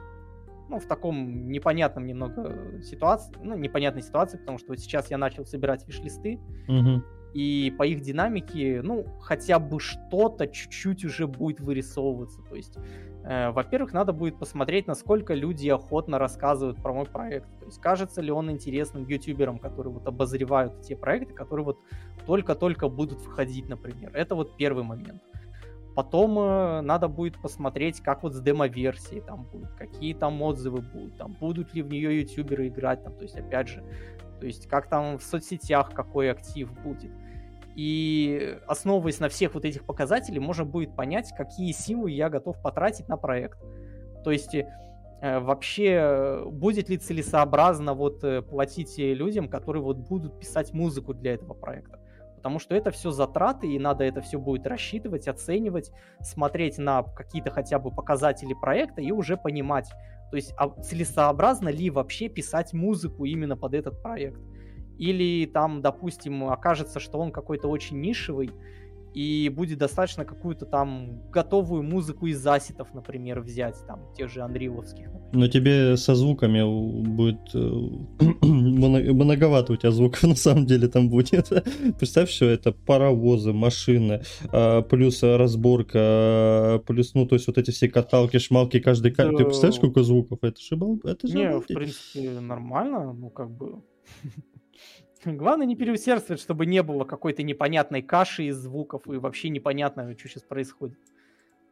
ну, в таком непонятном немного ситуации, ну, непонятной ситуации, потому что вот сейчас я начал собирать виш-листы, угу. И по их динамике, ну, хотя бы что-то чуть-чуть уже будет вырисовываться. То есть, э, во-первых, надо будет посмотреть, насколько люди охотно рассказывают про мой проект. То есть, кажется ли он интересным ютуберам, которые вот обозревают те проекты, которые вот только-только будут входить, например. Это вот первый момент. Потом э, надо будет посмотреть, как вот с демо-версией там будет, какие там отзывы будут, там будут ли в нее ютуберы играть, там, то есть, опять же, то есть как там в соцсетях какой актив будет. И основываясь на всех вот этих показателей, можно будет понять, какие силы я готов потратить на проект. То есть э, вообще будет ли целесообразно вот э, платить людям, которые вот будут писать музыку для этого проекта. Потому что это все затраты, и надо это все будет рассчитывать, оценивать, смотреть на какие-то хотя бы показатели проекта и уже понимать, то есть а целесообразно ли вообще писать музыку именно под этот проект. Или там, допустим, окажется, что он какой-то очень нишевый, и будет достаточно какую-то там готовую музыку из асетов, например, взять, там, тех же анриловских. Но тебе со звуками будет э, многовато у тебя звуков на самом деле там будет. Представь, что это паровозы, машины, а, плюс разборка, плюс, ну, то есть вот эти все каталки, шмалки, каждый... Да. Ты представляешь, сколько звуков? Это же... Это же Не, в принципе, нормально, ну, как бы... Главное не переусердствовать, чтобы не было какой-то непонятной каши из звуков и вообще непонятно, что сейчас происходит.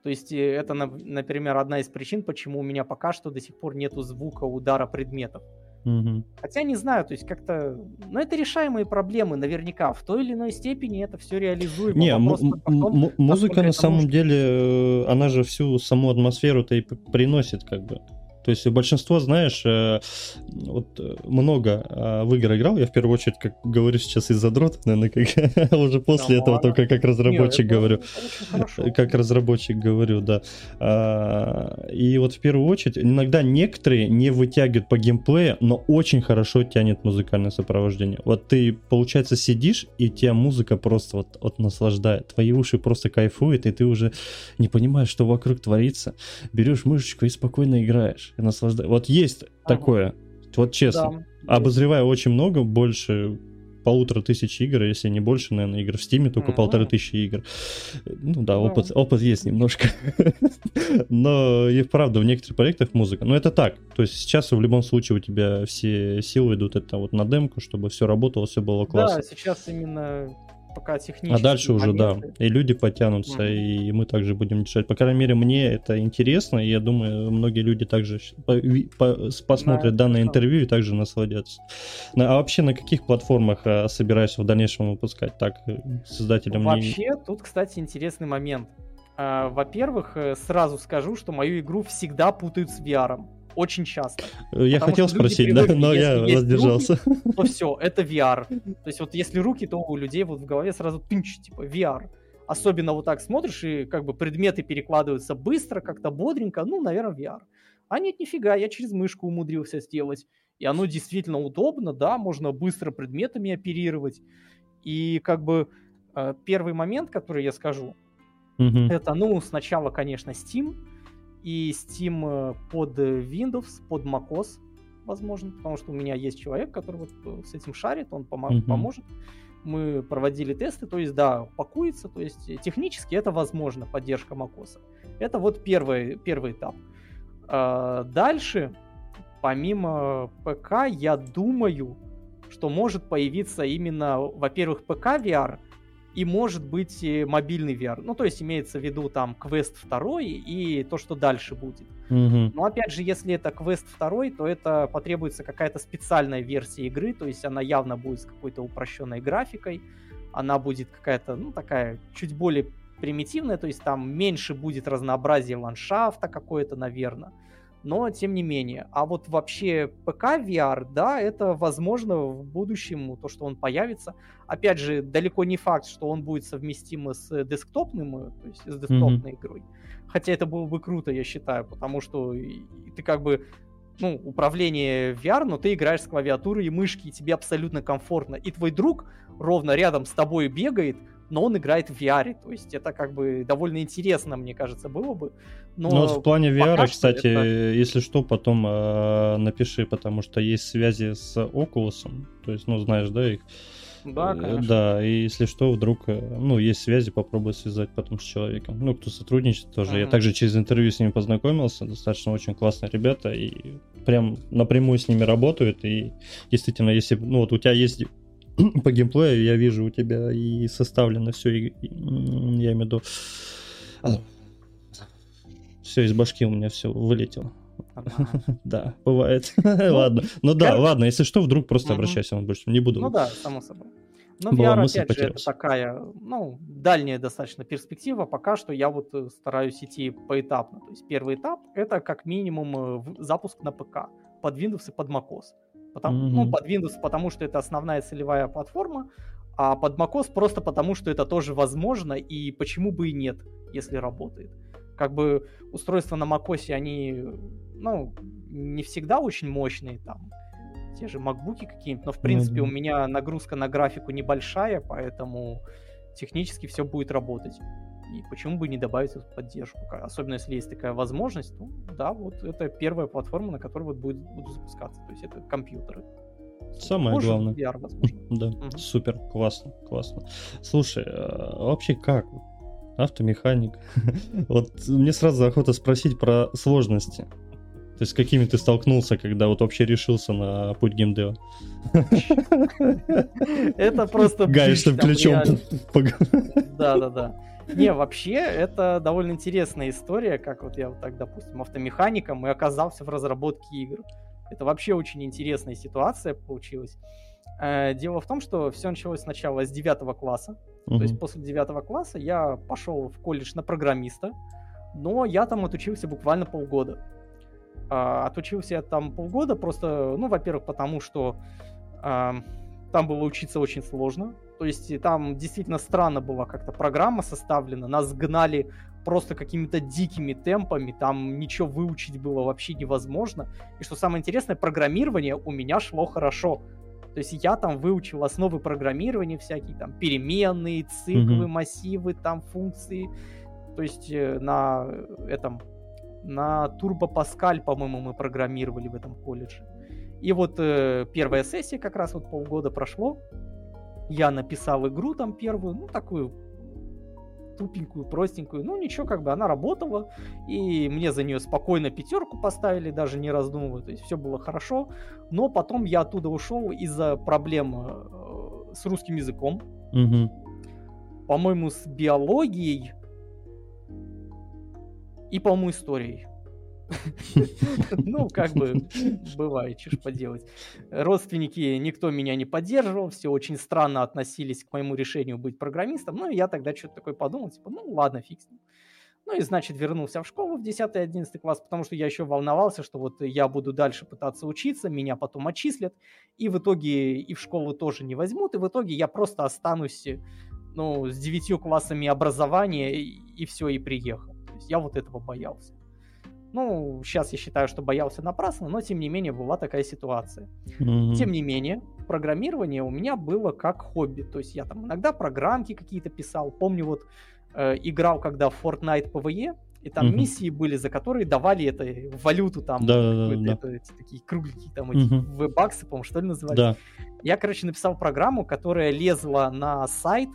То есть э, это, например, одна из причин, почему у меня пока что до сих пор нету звука удара предметов. Угу. Хотя не знаю, то есть как-то... Ну, это решаемые проблемы, наверняка. В той или иной степени это все реализуемо. Не, том, музыка на самом может... деле, э, она же всю саму атмосферу-то и приносит, как бы. То есть большинство, знаешь, э, вот э, много э, в игры играл. Я в первую очередь, как говорю сейчас, из-за дрота, наверное, как, уже после да, этого ладно. только как разработчик Нет, говорю. Как разработчик говорю, да. А, и вот в первую очередь, иногда некоторые не вытягивают по геймплею, но очень хорошо тянет музыкальное сопровождение. Вот ты, получается, сидишь, и тебя музыка просто вот, вот наслаждает. Твои уши просто кайфуют, и ты уже не понимаешь, что вокруг творится. Берешь мышечку и спокойно играешь и наслаждаюсь. Вот есть ага. такое, вот честно. Да, Обозреваю есть. очень много, больше полутора тысяч игр, если не больше, наверное, игр в Стиме, только mm-hmm. полторы тысячи игр. Ну да, опыт, опыт есть немножко. Но и правда, в некоторых проектах музыка. Но это так. То есть сейчас в любом случае у тебя все силы идут это вот на демку, чтобы все работало, все было классно. Да, сейчас именно пока технически. А дальше уже, да, и люди потянутся, mm. и мы также будем решать. По крайней мере, мне это интересно, и я думаю, многие люди также по, по, посмотрят да, данное интервью и также насладятся. А вообще на каких платформах а, собираешься в дальнейшем выпускать? Так, э, создателям Вообще, не... тут, кстати, интересный момент. А, во-первых, э, сразу скажу, что мою игру всегда путают с VR. Очень часто. Я хотел спросить, да, но я воздержался. Руки, то все, это VR. То есть вот если руки, то у людей вот в голове сразу тынч, типа VR. Особенно вот так смотришь, и как бы предметы перекладываются быстро, как-то бодренько, ну, наверное, VR. А нет, нифига, я через мышку умудрился сделать. И оно действительно удобно, да, можно быстро предметами оперировать. И как бы э, первый момент, который я скажу, mm-hmm. это, ну, сначала, конечно, Steam, и Steam э, под Windows, под macOS, возможно, потому что у меня есть человек, который вот э, с этим шарит, он пом- mm-hmm. поможет. Мы проводили тесты, то есть, да, пакуется, то есть технически это возможно, поддержка macOS. Это вот первый, первый этап. А дальше, помимо ПК, я думаю, что может появиться именно, во-первых, ПК VR, и может быть мобильный VR. Ну, то есть имеется в виду там квест второй и то, что дальше будет. Угу. Но опять же, если это квест второй, то это потребуется какая-то специальная версия игры, то есть она явно будет с какой-то упрощенной графикой, она будет какая-то, ну, такая чуть более примитивная, то есть там меньше будет разнообразия ландшафта какое-то, наверное но тем не менее. А вот вообще ПК VR, да, это возможно в будущем, то, что он появится. Опять же, далеко не факт, что он будет совместим с десктопным, э, то есть с десктопной mm-hmm. игрой. Хотя это было бы круто, я считаю, потому что ты как бы ну, управление VR, но ты играешь с клавиатурой и мышки, и тебе абсолютно комфортно. И твой друг ровно рядом с тобой бегает, но он играет в VR. То есть это как бы довольно интересно, мне кажется, было бы. Но ну, вот в плане VR, кстати, это... если что, потом э, напиши, потому что есть связи с Oculus. То есть, ну, знаешь, да, их. Да, э, конечно. Да, и если что, вдруг, э, ну, есть связи, попробуй связать потом с человеком. Ну, кто сотрудничает тоже. Mm-hmm. Я также через интервью с ними познакомился. Достаточно очень классные ребята. И прям напрямую с ними работают. И действительно, если, ну, вот у тебя есть по геймплею я вижу у тебя и составлено все, и, и, я имею в виду... Все из башки у меня все вылетело. Да, бывает. Ладно. Ну да, ладно, если что, вдруг просто обращайся, он больше не буду. Ну да, само собой. Но VR, опять же, это такая, ну, дальняя достаточно перспектива. Пока что я вот э, стараюсь идти поэтапно. То есть первый этап — это как минимум э, запуск на ПК под Windows и под macOS. Потому, mm-hmm. Ну, под Windows, потому что это основная целевая платформа, а под macOS просто потому, что это тоже возможно, и почему бы и нет, если работает. Как бы устройства на macOS, они, ну, не всегда очень мощные, там, те же макбуки какие-нибудь, но, в принципе, mm-hmm. у меня нагрузка на графику небольшая, поэтому технически все будет работать. И почему бы не добавить эту поддержку? Особенно если есть такая возможность, ну да, вот это первая платформа, на которой вот будет, буду запускаться. То есть это компьютеры. Самое Может, главное. VR, возможно. Да, угу. супер, классно, классно. Слушай, а вообще как? Автомеханик. вот мне сразу охота спросить про сложности. То есть с какими ты столкнулся, когда вот вообще решился на путь геймдева? Это просто... Гаешься плечом. Да-да-да. Не, вообще, это довольно интересная история, как вот я вот так, допустим, автомехаником и оказался в разработке игр. Это вообще очень интересная ситуация получилась. Э, дело в том, что все началось сначала с 9 класса. Mm-hmm. То есть после 9 класса я пошел в колледж на программиста, но я там отучился буквально полгода. А, отучился я там полгода просто, ну, во-первых, потому что там было учиться очень сложно. То есть там действительно странно была как-то программа составлена. Нас гнали просто какими-то дикими темпами. Там ничего выучить было вообще невозможно. И что самое интересное, программирование у меня шло хорошо. То есть я там выучил основы программирования всякие, там переменные, циклы, mm-hmm. массивы, там функции. То есть э, на этом, на Turbo Pascal, по-моему, мы программировали в этом колледже. И вот э, первая сессия как раз вот полгода прошло. Я написал игру там первую, ну такую тупенькую, простенькую. Ну ничего, как бы она работала, и мне за нее спокойно пятерку поставили, даже не раздумывая. То есть все было хорошо. Но потом я оттуда ушел из-за проблем э, с русским языком. Угу. По-моему, с биологией и, по-моему, историей. Ну, как бы, бывает, что ж поделать. Родственники, никто меня не поддерживал, все очень странно относились к моему решению быть программистом. Ну, я тогда что-то такое подумал, типа, ну, ладно, фиг с ним. Ну и, значит, вернулся в школу в 10-11 класс, потому что я еще волновался, что вот я буду дальше пытаться учиться, меня потом отчислят, и в итоге и в школу тоже не возьмут, и в итоге я просто останусь, ну, с девятью классами образования, и, и все, и приехал. То есть я вот этого боялся. Ну, сейчас я считаю, что боялся напрасно, но тем не менее была такая ситуация. Mm-hmm. Тем не менее, программирование у меня было как хобби. То есть я там иногда программки какие-то писал. Помню, вот э, играл когда в Fortnite PvE, и там mm-hmm. миссии были, за которые давали это валюту там, да, да, да. Это, эти, такие кругленькие там эти mm-hmm. веб-баксы, по-моему, что ли называли. Да. Я, короче, написал программу, которая лезла на сайт,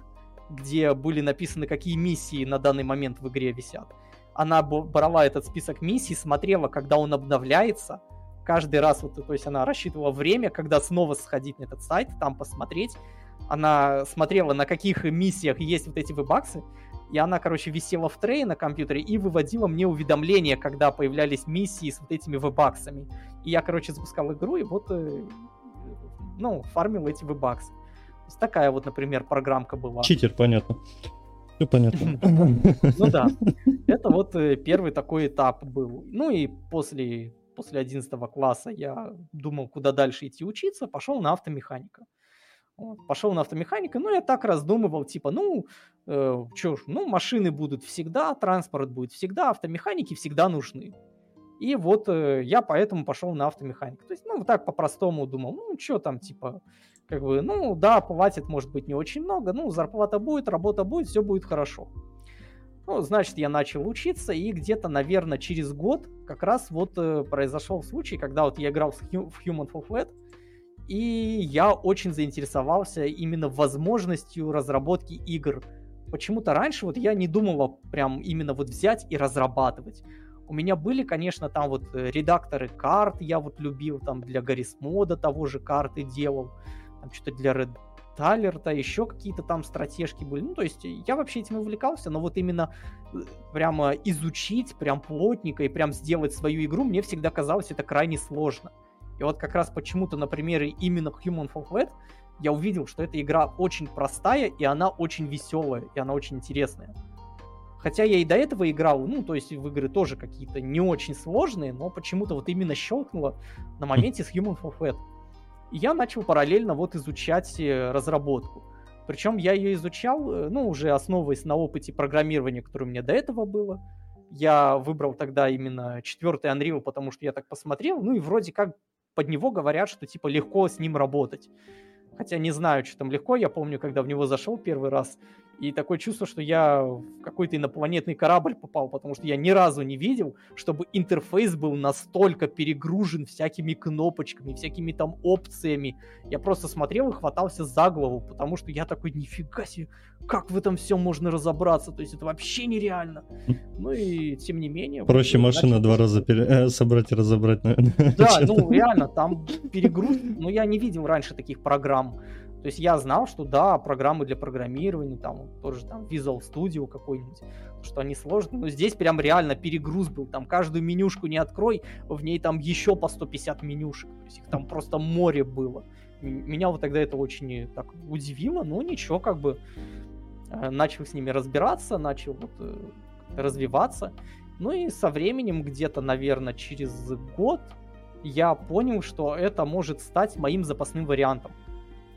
где были написаны, какие миссии на данный момент в игре висят она брала этот список миссий, смотрела, когда он обновляется, каждый раз, вот, то есть она рассчитывала время, когда снова сходить на этот сайт, там посмотреть, она смотрела, на каких миссиях есть вот эти вебаксы, и она, короче, висела в трее на компьютере и выводила мне уведомления, когда появлялись миссии с вот этими вебаксами. И я, короче, запускал игру, и вот, э, ну, фармил эти вебаксы. То есть такая вот, например, программка была. Читер, понятно. Все понятно. Ну да. Это вот э, первый такой этап был. Ну и после, после 11 класса я думал, куда дальше идти учиться, пошел на автомеханика. Вот, пошел на автомеханика, ну, я так раздумывал, типа, ну, э, что ж, ну, машины будут всегда, транспорт будет всегда, автомеханики всегда нужны. И вот э, я поэтому пошел на автомеханику. То есть, ну, так по-простому думал, ну, что там, типа, как бы, ну, да, платит, может быть, не очень много, ну, зарплата будет, работа будет, все будет хорошо. Ну, значит, я начал учиться, и где-то, наверное, через год как раз вот э, произошел случай, когда вот я играл в Human Fall Flat, и я очень заинтересовался именно возможностью разработки игр. Почему-то раньше вот я не думал прям именно вот взять и разрабатывать. У меня были, конечно, там вот э, редакторы карт, я вот любил, там для Гаррис Мода того же карты делал, там что-то для Red Талерта, еще какие-то там стратежки были. Ну, то есть я вообще этим увлекался, но вот именно э, прямо изучить, прям плотненько и прям сделать свою игру, мне всегда казалось это крайне сложно. И вот как раз почему-то на примере именно Human Fall Flat я увидел, что эта игра очень простая, и она очень веселая, и она очень интересная. Хотя я и до этого играл, ну, то есть в игры тоже какие-то не очень сложные, но почему-то вот именно щелкнуло на моменте с Human Fall Flat. И я начал параллельно вот изучать э, разработку. Причем я ее изучал, э, ну, уже основываясь на опыте программирования, которое у меня до этого было. Я выбрал тогда именно четвертый Unreal, потому что я так посмотрел, ну и вроде как под него говорят, что типа легко с ним работать. Хотя не знаю, что там легко. Я помню, когда в него зашел первый раз, и такое чувство, что я в какой-то инопланетный корабль попал, потому что я ни разу не видел, чтобы интерфейс был настолько перегружен всякими кнопочками, всякими там опциями. Я просто смотрел и хватался за голову, потому что я такой, нифига себе, как в этом все можно разобраться? То есть это вообще нереально. Ну и тем не менее... Проще вот, машина два раза пере... э, собрать и разобрать, наверное. Да, ну реально, там перегруз... Ну я не видел раньше таких программ. То есть я знал, что да, программы для программирования, там тоже там Visual Studio какой-нибудь, что они сложные, но здесь прям реально перегруз был, там каждую менюшку не открой, в ней там еще по 150 менюшек, то есть их там просто море было. Меня вот тогда это очень так удивило, но ничего, как бы э, начал с ними разбираться, начал вот э, развиваться. Ну и со временем, где-то, наверное, через год, я понял, что это может стать моим запасным вариантом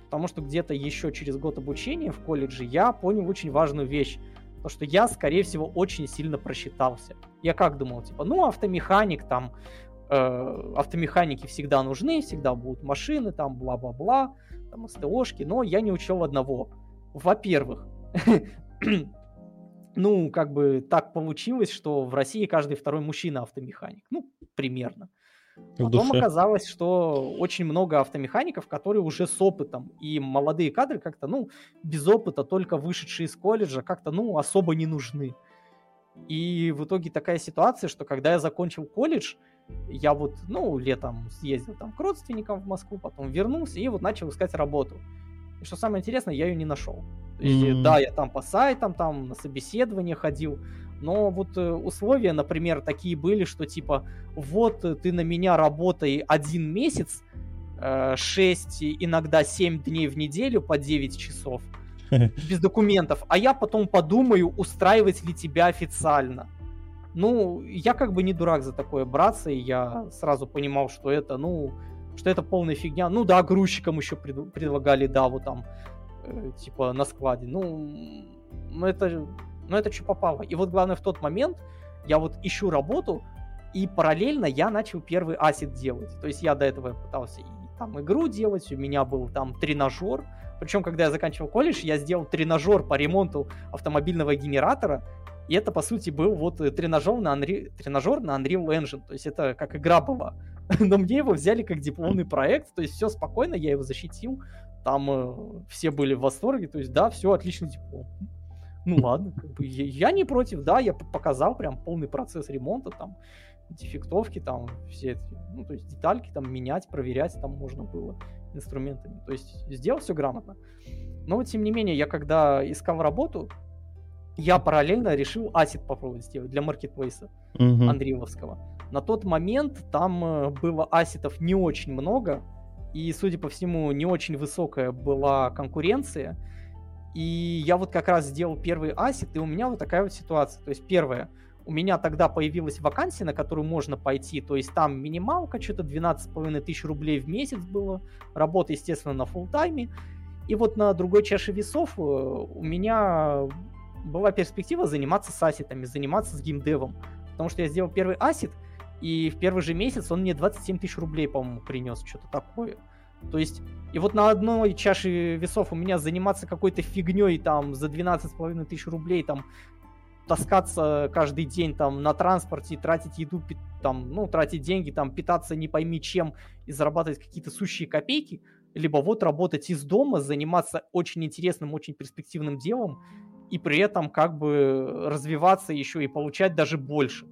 потому что где-то еще через год обучения в колледже я понял очень важную вещь, то что я, скорее всего, очень сильно просчитался. Я как думал, типа, ну, автомеханик, там, э, автомеханики всегда нужны, всегда будут машины, там, бла-бла-бла, там, СТОшки, но я не учел одного. Во-первых, ну, как бы так получилось, что в России каждый второй мужчина автомеханик. Ну, примерно. Потом оказалось, что очень много автомехаников, которые уже с опытом, и молодые кадры как-то, ну, без опыта, только вышедшие из колледжа, как-то, ну, особо не нужны. И в итоге такая ситуация, что когда я закончил колледж, я вот, ну, летом съездил там к родственникам в Москву, потом вернулся и вот начал искать работу. И что самое интересное, я ее не нашел. То есть, mm-hmm. да, я там по сайтам, там на собеседование ходил, но вот э, условия, например, такие были, что типа, вот э, ты на меня работай один месяц, 6, э, иногда 7 дней в неделю по 9 часов, без документов, а я потом подумаю, устраивать ли тебя официально. Ну, я как бы не дурак за такое браться, и я сразу понимал, что это, ну, что это полная фигня. Ну да, грузчикам еще пред, предлагали, да, вот там, э, типа на складе. Ну это но это что попало. И вот главное в тот момент я вот ищу работу, и параллельно я начал первый асет делать. То есть я до этого пытался и там игру делать, у меня был там тренажер. Причем, когда я заканчивал колледж, я сделал тренажер по ремонту автомобильного генератора. И это, по сути, был вот тренажер на, Unreal, тренажер на Unreal Engine. То есть это как игра была. Но мне его взяли как дипломный проект. То есть все спокойно, я его защитил. Там э, все были в восторге. То есть да, все, отличный диплом ну ладно, как бы я, не против, да, я показал прям полный процесс ремонта, там, дефектовки, там, все эти, ну, то есть детальки там менять, проверять там можно было. инструментами. То есть сделал все грамотно. Но тем не менее, я когда искал работу, я параллельно решил асет попробовать сделать для маркетплейса uh-huh. Андреевского. На тот момент там э, было асетов не очень много, и, судя по всему, не очень высокая была конкуренция. И я вот как раз сделал первый асет, и у меня вот такая вот ситуация. То есть первое, у меня тогда появилась вакансия, на которую можно пойти, то есть там минималка, что-то 12,5 тысяч рублей в месяц было, работа, естественно, на фул тайме и вот на другой чаше весов э, у меня была перспектива заниматься с асетами, заниматься с геймдевом. Потому что я сделал первый асет, и в первый же месяц он мне 27 тысяч рублей, по-моему, принес, что-то такое. То есть, и вот на одной чаше весов у меня заниматься какой-то фигней там за 12,5 тысяч рублей, там таскаться каждый день там на транспорте, тратить еду, там, ну, тратить деньги, там, питаться не пойми чем и зарабатывать какие-то сущие копейки, либо вот работать из дома, заниматься очень интересным, очень перспективным делом, и при этом как бы развиваться еще и получать даже больше.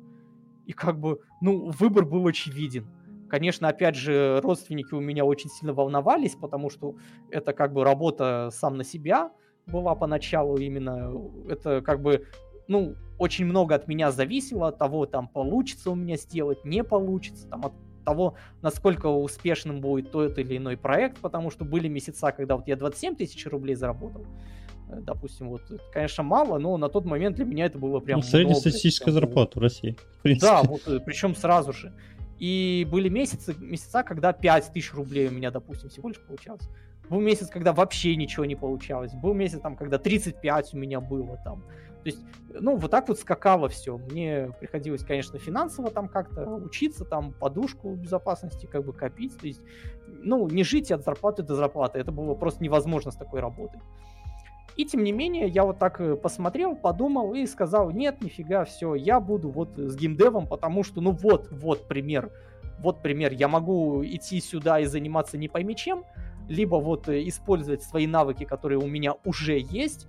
И как бы, ну, выбор был очевиден. Конечно, опять же, родственники у меня очень сильно волновались, потому что это как бы работа сам на себя была поначалу именно. Это как бы, ну, очень много от меня зависело, от того, там, получится у меня сделать, не получится, там, от того, насколько успешным будет тот или иной проект, потому что были месяца, когда вот я 27 тысяч рублей заработал, э, допустим, вот, конечно, мало, но на тот момент для меня это было прям ну, Среднестатистическая зарплата в России, в принципе. Да, вот, э, причем сразу же. И были месяцы, месяца, когда 5 тысяч рублей у меня, допустим, всего лишь получалось. Был месяц, когда вообще ничего не получалось. Был месяц, там, когда 35 у меня было там. То есть, ну, вот так вот скакало все. Мне приходилось, конечно, финансово там как-то учиться, там, подушку безопасности как бы копить. То есть, ну, не жить от зарплаты до зарплаты. Это было просто невозможно с такой работой. И тем не менее, я вот так э, посмотрел, подумал и сказал, нет, нифига, все, я буду вот с геймдевом, потому что, ну вот, вот пример, вот пример, я могу идти сюда и заниматься не пойми чем, либо вот э, использовать свои навыки, которые у меня уже есть,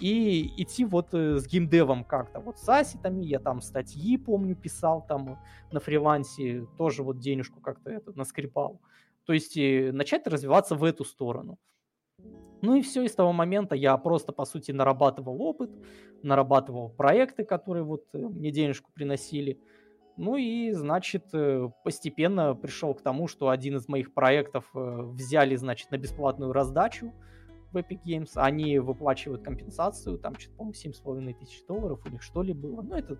и идти вот э, с геймдевом как-то. Вот с асетами я там статьи, помню, писал там на фрилансе, тоже вот денежку как-то это наскрипал. То есть начать развиваться в эту сторону. Ну и все, и с того момента я просто, по сути, нарабатывал опыт, нарабатывал проекты, которые вот э, мне денежку приносили. Ну и, значит, постепенно пришел к тому, что один из моих проектов взяли, значит, на бесплатную раздачу в Epic Games, они выплачивают компенсацию, там что-то, по-моему, 7,5 тысяч долларов у них что ли было. Ну, это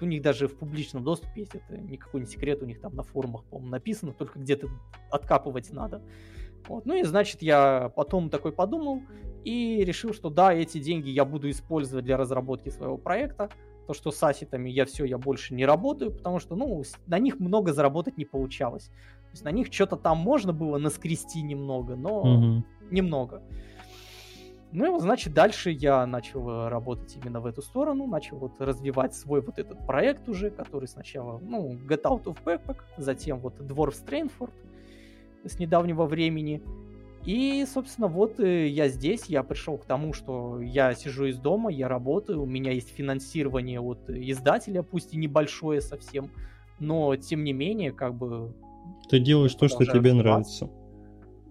у них даже в публичном доступе есть, это никакой не секрет, у них там на форумах, по-моему, написано, только где-то откапывать надо. Вот. Ну и, значит, я потом такой подумал и решил, что да, эти деньги я буду использовать для разработки своего проекта. То, что с асетами я все, я больше не работаю, потому что, ну, на них много заработать не получалось. То есть на них что-то там можно было наскрести немного, но угу. немного. Ну и вот, значит, дальше я начал э, работать именно в эту сторону, начал вот развивать свой вот этот проект уже, который сначала, ну, Get Out of Backpack, затем вот Dwarf Strainford с недавнего времени. И, собственно, вот э, я здесь, я пришел к тому, что я сижу из дома, я работаю, у меня есть финансирование от издателя, пусть и небольшое совсем, но, тем не менее, как бы... Ты делаешь то, что тебе нравится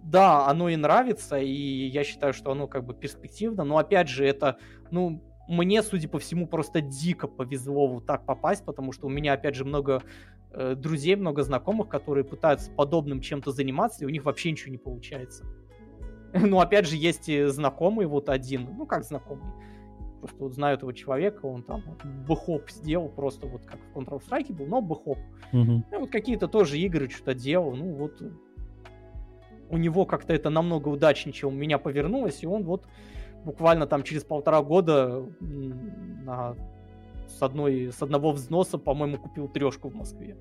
да, оно и нравится, и я считаю, что оно как бы перспективно, но опять же, это, ну, мне, судя по всему, просто дико повезло вот так попасть, потому что у меня, опять же, много э, друзей, много знакомых, которые пытаются подобным чем-то заниматься, и у них вообще ничего не получается. Ну, опять же, есть и знакомый вот один, ну, как знакомый, просто вот знаю этого человека, он там вот, бэхоп сделал, просто вот как в Counter-Strike был, но бэхоп. Угу. И вот какие-то тоже игры что-то делал, ну, вот у него как-то это намного удачнее, чем у меня повернулось, и он вот буквально там через полтора года на, с, одной, с одного взноса, по-моему, купил трешку в Москве.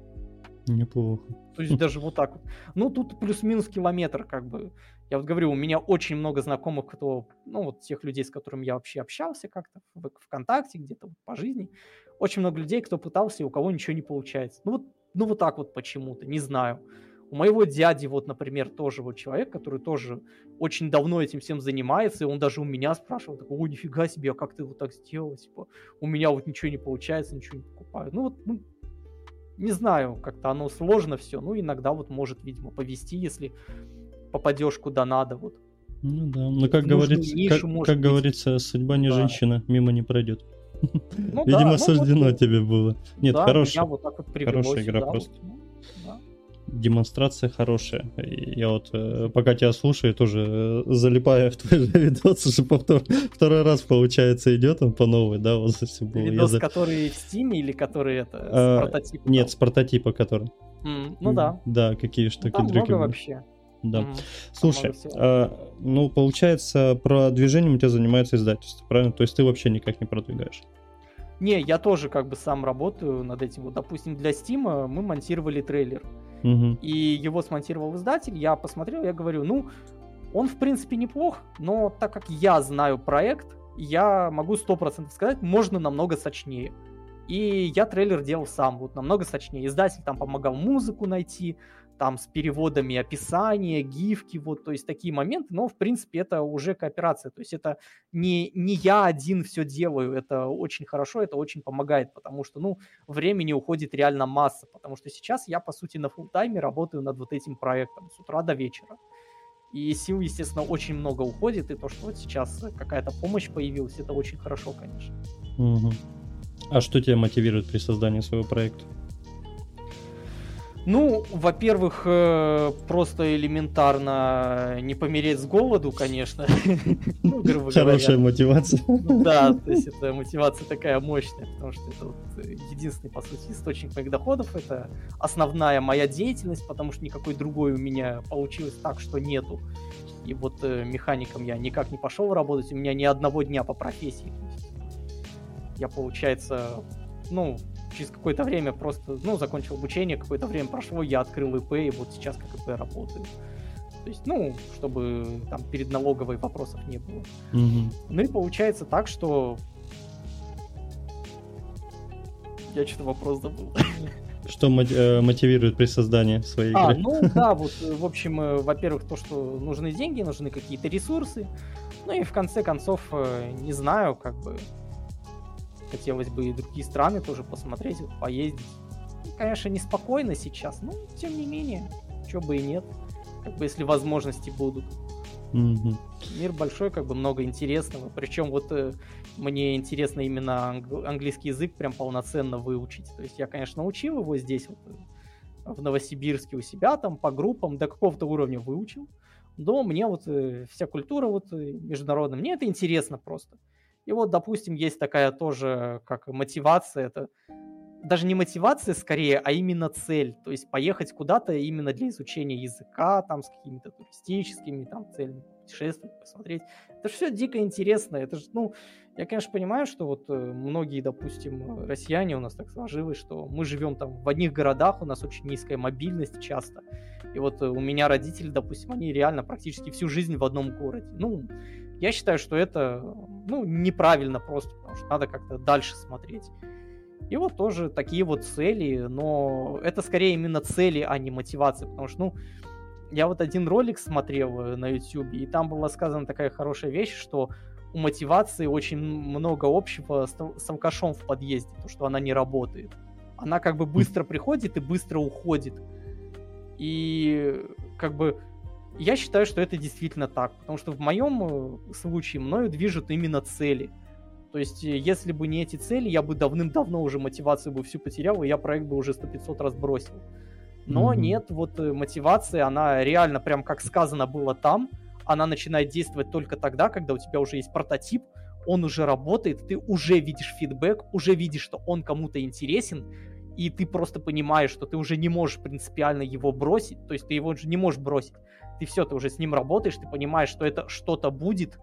Неплохо. То есть даже вот так вот. Ну, тут плюс-минус километр, как бы. Я вот говорю, у меня очень много знакомых, кто, ну, вот тех людей, с которыми я вообще общался как-то в ВКонтакте, где-то по жизни. Очень много людей, кто пытался, и у кого ничего не получается. Ну, вот, ну, вот так вот почему-то, не знаю. У моего дяди, вот, например, тоже вот человек, который тоже очень давно этим всем занимается, и он даже у меня спрашивал, такой, о, нифига себе, а как ты вот так сделал, типа, у меня вот ничего не получается, ничего не покупаю. Ну вот, ну, не знаю, как-то оно сложно все, ну иногда вот может, видимо, повести, если попадешь куда надо, вот. Ну да, но как, говорится, нишу, как, как говорится, судьба не да. женщина, мимо не пройдет. Ну, Видимо, да, суждено вот, тебе было. Нет, да, хорошая, вот вот хорошая игра сюда, просто. Вот, да. Демонстрация хорошая. Я вот э, пока тебя слушаю, тоже э, залипаю в твои видосы, что повтор, второй раз, получается, идет он по новой, да, вот все было. Видос, за... который в Стиме или который это, с а, прототипа? Нет, с прототипа, который. Mm, ну да. Да, какие штуки, ну, там много вообще. Да. Mm-hmm. Слушай, а, ну получается, про движением у тебя занимается издательство, правильно? То есть ты вообще никак не продвигаешь? Не, я тоже как бы сам работаю над этим. Вот, допустим, для Стима мы монтировали трейлер. Mm-hmm. И его смонтировал издатель. Я посмотрел, я говорю, ну, он в принципе неплох, но так как я знаю проект, я могу сто процентов сказать, можно намного сочнее. И я трейлер делал сам, вот намного сочнее. Издатель там помогал музыку найти, там с переводами описания, гифки, вот, то есть такие моменты, но, в принципе, это уже кооперация, то есть это не, не я один все делаю, это очень хорошо, это очень помогает, потому что, ну, времени уходит реально масса, потому что сейчас я, по сути, на фул тайме работаю над вот этим проектом с утра до вечера. И сил, естественно, очень много уходит, и то, что вот сейчас какая-то помощь появилась, это очень хорошо, конечно. Угу. А что тебя мотивирует при создании своего проекта? Ну, во-первых, э, просто элементарно не помереть с голоду, конечно. ну, грубо Хорошая мотивация. Да, то есть это мотивация такая мощная, потому что это вот единственный, по сути, источник моих доходов. Это основная моя деятельность, потому что никакой другой у меня получилось так, что нету. И вот э, механиком я никак не пошел работать, у меня ни одного дня по профессии. Я, получается, ну, через какое-то время просто, ну, закончил обучение, какое-то время прошло, я открыл ИП, и вот сейчас как ИП работаю. То есть, ну, чтобы там перед налоговой вопросов не было. Угу. Ну и получается так, что... Я что-то вопрос забыл. Что э, мотивирует при создании своей а, игры? А, ну да, вот, в общем, э, во-первых, то, что нужны деньги, нужны какие-то ресурсы. Ну и в конце концов, э, не знаю, как бы хотелось бы и другие страны тоже посмотреть, поездить. Ну, конечно, неспокойно сейчас, но тем не менее, чего бы и нет, как бы если возможности будут. Mm-hmm. Мир большой, как бы много интересного. Причем вот э, мне интересно именно англ- английский язык прям полноценно выучить. То есть я, конечно, учил его здесь вот э, в Новосибирске у себя там по группам до какого-то уровня выучил. Но мне вот э, вся культура вот э, международная, мне это интересно просто. И вот, допустим, есть такая тоже, как мотивация, это даже не мотивация скорее, а именно цель. То есть поехать куда-то именно для изучения языка, там с какими-то туристическими там целями, путешествовать, посмотреть. Это же все дико интересно. Это же, ну, я, конечно, понимаю, что вот э, многие, допустим, россияне у нас так сложилось, что мы живем там в одних городах, у нас очень низкая мобильность часто. И вот э, у меня родители, допустим, они реально практически всю жизнь в одном городе. Ну, я считаю, что это ну, неправильно просто, потому что надо как-то дальше смотреть. И вот тоже такие вот цели, но это скорее именно цели, а не мотивация, потому что, ну, я вот один ролик смотрел на YouTube, и там была сказана такая хорошая вещь, что у мотивации очень много общего с, с алкашом в подъезде, то, что она не работает. Она как бы быстро приходит и быстро уходит. И как бы я считаю, что это действительно так, потому что в моем э, случае мною движут именно цели. То есть, э, если бы не эти цели, я бы давным-давно уже мотивацию бы всю потерял, и я проект бы уже 100-500 раз бросил. Но mm-hmm. нет, вот э, мотивация, она реально, прям как сказано было там, она начинает действовать только тогда, когда у тебя уже есть прототип, он уже работает, ты уже видишь фидбэк, уже видишь, что он кому-то интересен, и ты просто понимаешь, что ты уже не можешь принципиально его бросить, то есть ты его уже не можешь бросить ты все, ты уже с ним работаешь, ты понимаешь, что это что-то будет,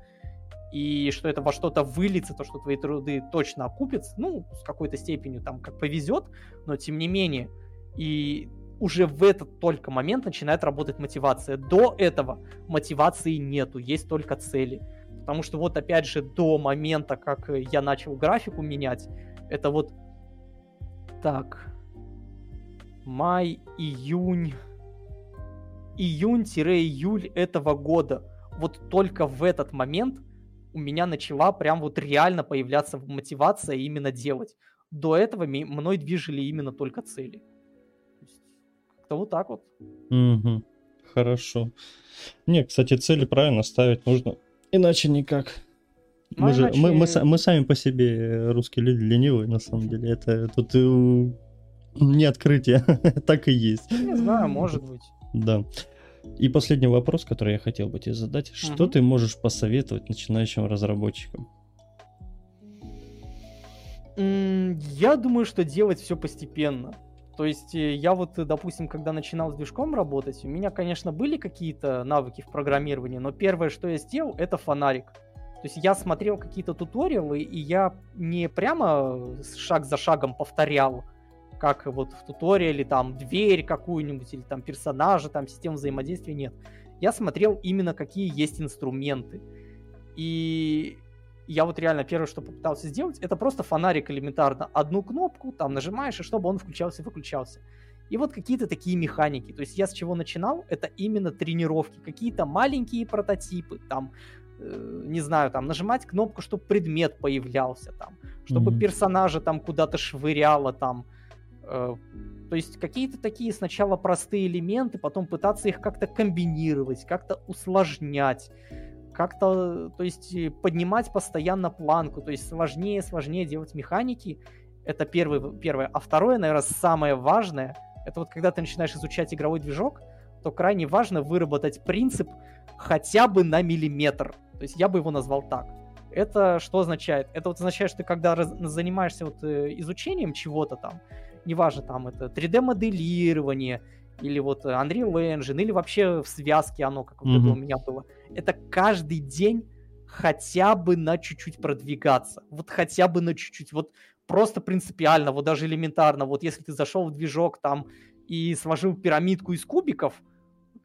и что это во что-то выльется, то, что твои труды точно окупятся, ну, с какой-то степенью там как повезет, но тем не менее, и уже в этот только момент начинает работать мотивация. До этого мотивации нету, есть только цели. Потому что вот опять же до момента, как я начал графику менять, это вот так, май, июнь, июнь-июль этого года. Вот только в этот момент у меня начала прям вот реально появляться мотивация именно делать. До этого мной движили именно только цели. Как-то вот так вот. Угу. Хорошо. Не, кстати, цели правильно ставить нужно. Иначе никак. Ну, мы, иначе... же, мы, мы, мы сами по себе русские люди ленивые, на самом деле. Это тут не открытие, так и есть. Не знаю, может быть. Да. И последний вопрос, который я хотел бы тебе задать. Угу. Что ты можешь посоветовать начинающим разработчикам? Я думаю, что делать все постепенно. То есть э, я вот, допустим, когда начинал с движком работать, у меня, конечно, были какие-то навыки в программировании, но первое, что я сделал, это фонарик. То есть я смотрел какие-то туториалы, и я не прямо шаг за шагом повторял, как вот в туториале там дверь какую-нибудь или там персонажа, там система взаимодействия, нет. Я смотрел именно какие есть инструменты. И я вот реально первое, что попытался сделать, это просто фонарик элементарно. Одну кнопку там нажимаешь, и чтобы он включался и выключался. И вот какие-то такие механики. То есть я с чего начинал, это именно тренировки. Какие-то маленькие прототипы, там, э, не знаю, там, нажимать кнопку, чтобы предмет появлялся, там, чтобы mm-hmm. персонажа там куда-то швыряло, там, Э, то есть какие-то такие сначала простые элементы, потом пытаться их как-то комбинировать, как-то усложнять, как-то, то есть э, поднимать постоянно планку, то есть сложнее, сложнее делать механики. Это первое, первое. А второе, наверное, самое важное, это вот когда ты начинаешь изучать игровой движок, то крайне важно выработать принцип хотя бы на миллиметр. То есть я бы его назвал так. Это что означает? Это вот означает, что ты когда раз, занимаешься вот э, изучением чего-то там, неважно, там это 3D-моделирование, или вот Unreal Engine, или вообще в связке оно, как mm-hmm. это у меня было. Это каждый день хотя бы на чуть-чуть продвигаться. Вот хотя бы на чуть-чуть. Вот просто принципиально, вот даже элементарно. Вот если ты зашел в движок там и сложил пирамидку из кубиков,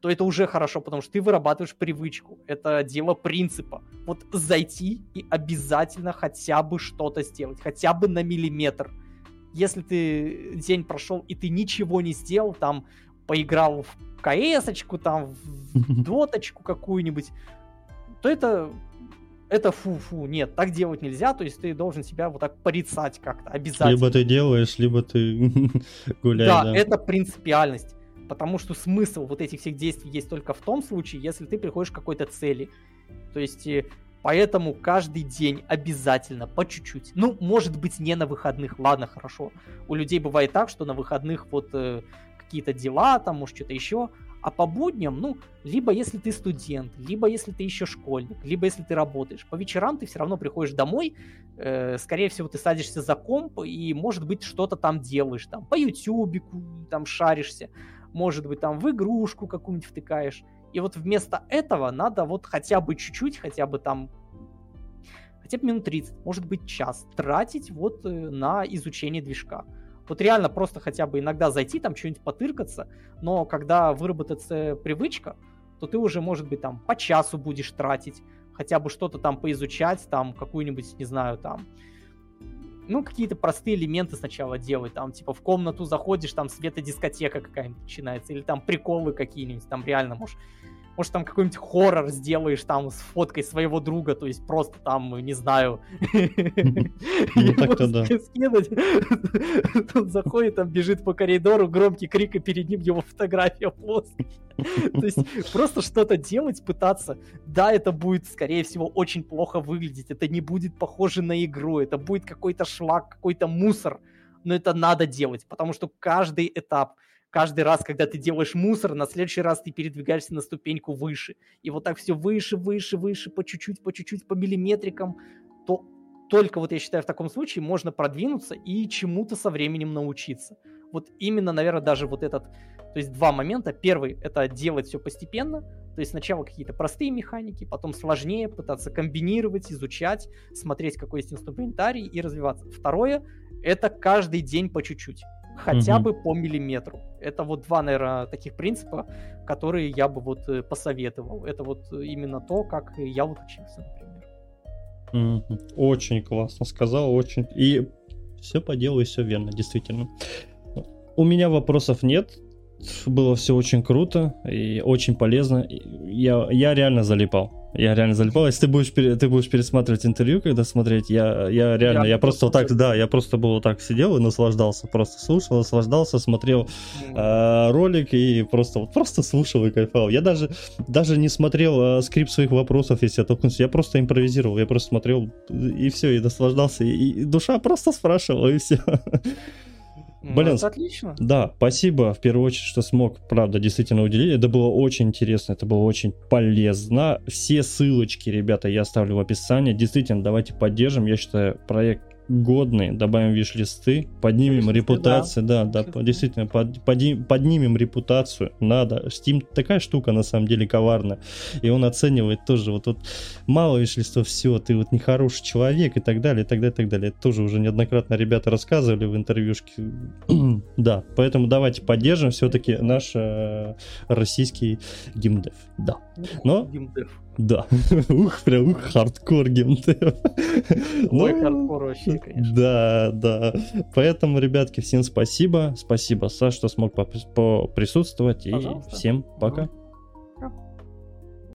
то это уже хорошо, потому что ты вырабатываешь привычку. Это дело принципа. Вот зайти и обязательно хотя бы что-то сделать, хотя бы на миллиметр если ты день прошел и ты ничего не сделал, там поиграл в КС-очку, там в доточку какую-нибудь, то это это фу-фу, нет, так делать нельзя, то есть ты должен себя вот так порицать как-то, обязательно. Либо ты делаешь, либо ты гуляешь. Да, да, это принципиальность, потому что смысл вот этих всех действий есть только в том случае, если ты приходишь к какой-то цели. То есть э, Поэтому каждый день обязательно, по чуть-чуть. Ну, может быть, не на выходных, ладно, хорошо. У людей бывает так, что на выходных вот э, какие-то дела, там, может, что-то еще. А по будням, ну, либо если ты студент, либо если ты еще школьник, либо если ты работаешь. По вечерам ты все равно приходишь домой, э, скорее всего, ты садишься за комп и, может быть, что-то там делаешь, там, по ютюбику там шаришься, может быть, там в игрушку какую-нибудь втыкаешь. И вот вместо этого надо вот хотя бы чуть-чуть, хотя бы там хотя бы минут 30, может быть час, тратить вот э, на изучение движка. Вот реально просто хотя бы иногда зайти, там что-нибудь потыркаться, но когда выработается привычка, то ты уже, может быть, там по часу будешь тратить, хотя бы что-то там поизучать, там какую-нибудь, не знаю, там, ну, какие-то простые элементы сначала делать, там, типа, в комнату заходишь, там, светодискотека какая-нибудь начинается, или там приколы какие-нибудь, там, реально, может, может, там какой-нибудь хоррор сделаешь там с фоткой своего друга, то есть просто там, не знаю, ну, да. Он заходит, там бежит по коридору, громкий крик, и перед ним его фотография плоская. То есть просто что-то делать, пытаться. Да, это будет, скорее всего, очень плохо выглядеть, это не будет похоже на игру, это будет какой-то шлак, какой-то мусор, но это надо делать, потому что каждый этап, каждый раз, когда ты делаешь мусор, на следующий раз ты передвигаешься на ступеньку выше. И вот так все выше, выше, выше, по чуть-чуть, по чуть-чуть, по миллиметрикам, то только вот я считаю, в таком случае можно продвинуться и чему-то со временем научиться. Вот именно, наверное, даже вот этот, то есть два момента. Первый — это делать все постепенно, то есть сначала какие-то простые механики, потом сложнее, пытаться комбинировать, изучать, смотреть, какой есть инструментарий и развиваться. Второе — это каждый день по чуть-чуть хотя угу. бы по миллиметру. Это вот два, наверное, таких принципа, которые я бы вот э, посоветовал. Это вот именно то, как я вот учился, например. Угу. Очень классно сказал, очень. И все по делу, и все верно, действительно. У меня вопросов нет. Было все очень круто и очень полезно. Я, я реально залипал. Я реально залипал. Если ты будешь, ты будешь пересматривать интервью, когда смотреть, я, я реально, я, я просто вот так, да, я просто был вот так сидел и наслаждался, просто слушал, наслаждался, смотрел э, ролик и просто, вот просто слушал и кайфовал. Я даже, даже не смотрел э, скрипт своих вопросов, если я толкнулся, я просто импровизировал, я просто смотрел и все, и наслаждался, и, и душа просто спрашивала, и все. Ну, Блин, это отлично. Да, спасибо в первую очередь, что смог, правда, действительно уделить. Это было очень интересно, это было очень полезно. Все ссылочки, ребята, я оставлю в описании. Действительно, давайте поддержим. Я считаю, проект годные, добавим виш-листы, поднимем репутацию, да, да, да действительно, под, под, поднимем репутацию, надо. Steam такая штука, на самом деле, коварная, и он оценивает тоже, вот, вот мало wishlist ов, все, ты вот нехороший человек и так далее, и так далее, и так далее. Это тоже уже неоднократно ребята рассказывали в интервьюшке. да, поэтому давайте поддержим все-таки наш э, российский gamedev, да. Но... Gamedev. Да. ух, прям ух, хардкор gamedev. Ой, ну, хардкор вообще, конечно. Да, да. Поэтому, ребятки, всем спасибо. Спасибо, Саш, что смог присутствовать. И всем пока.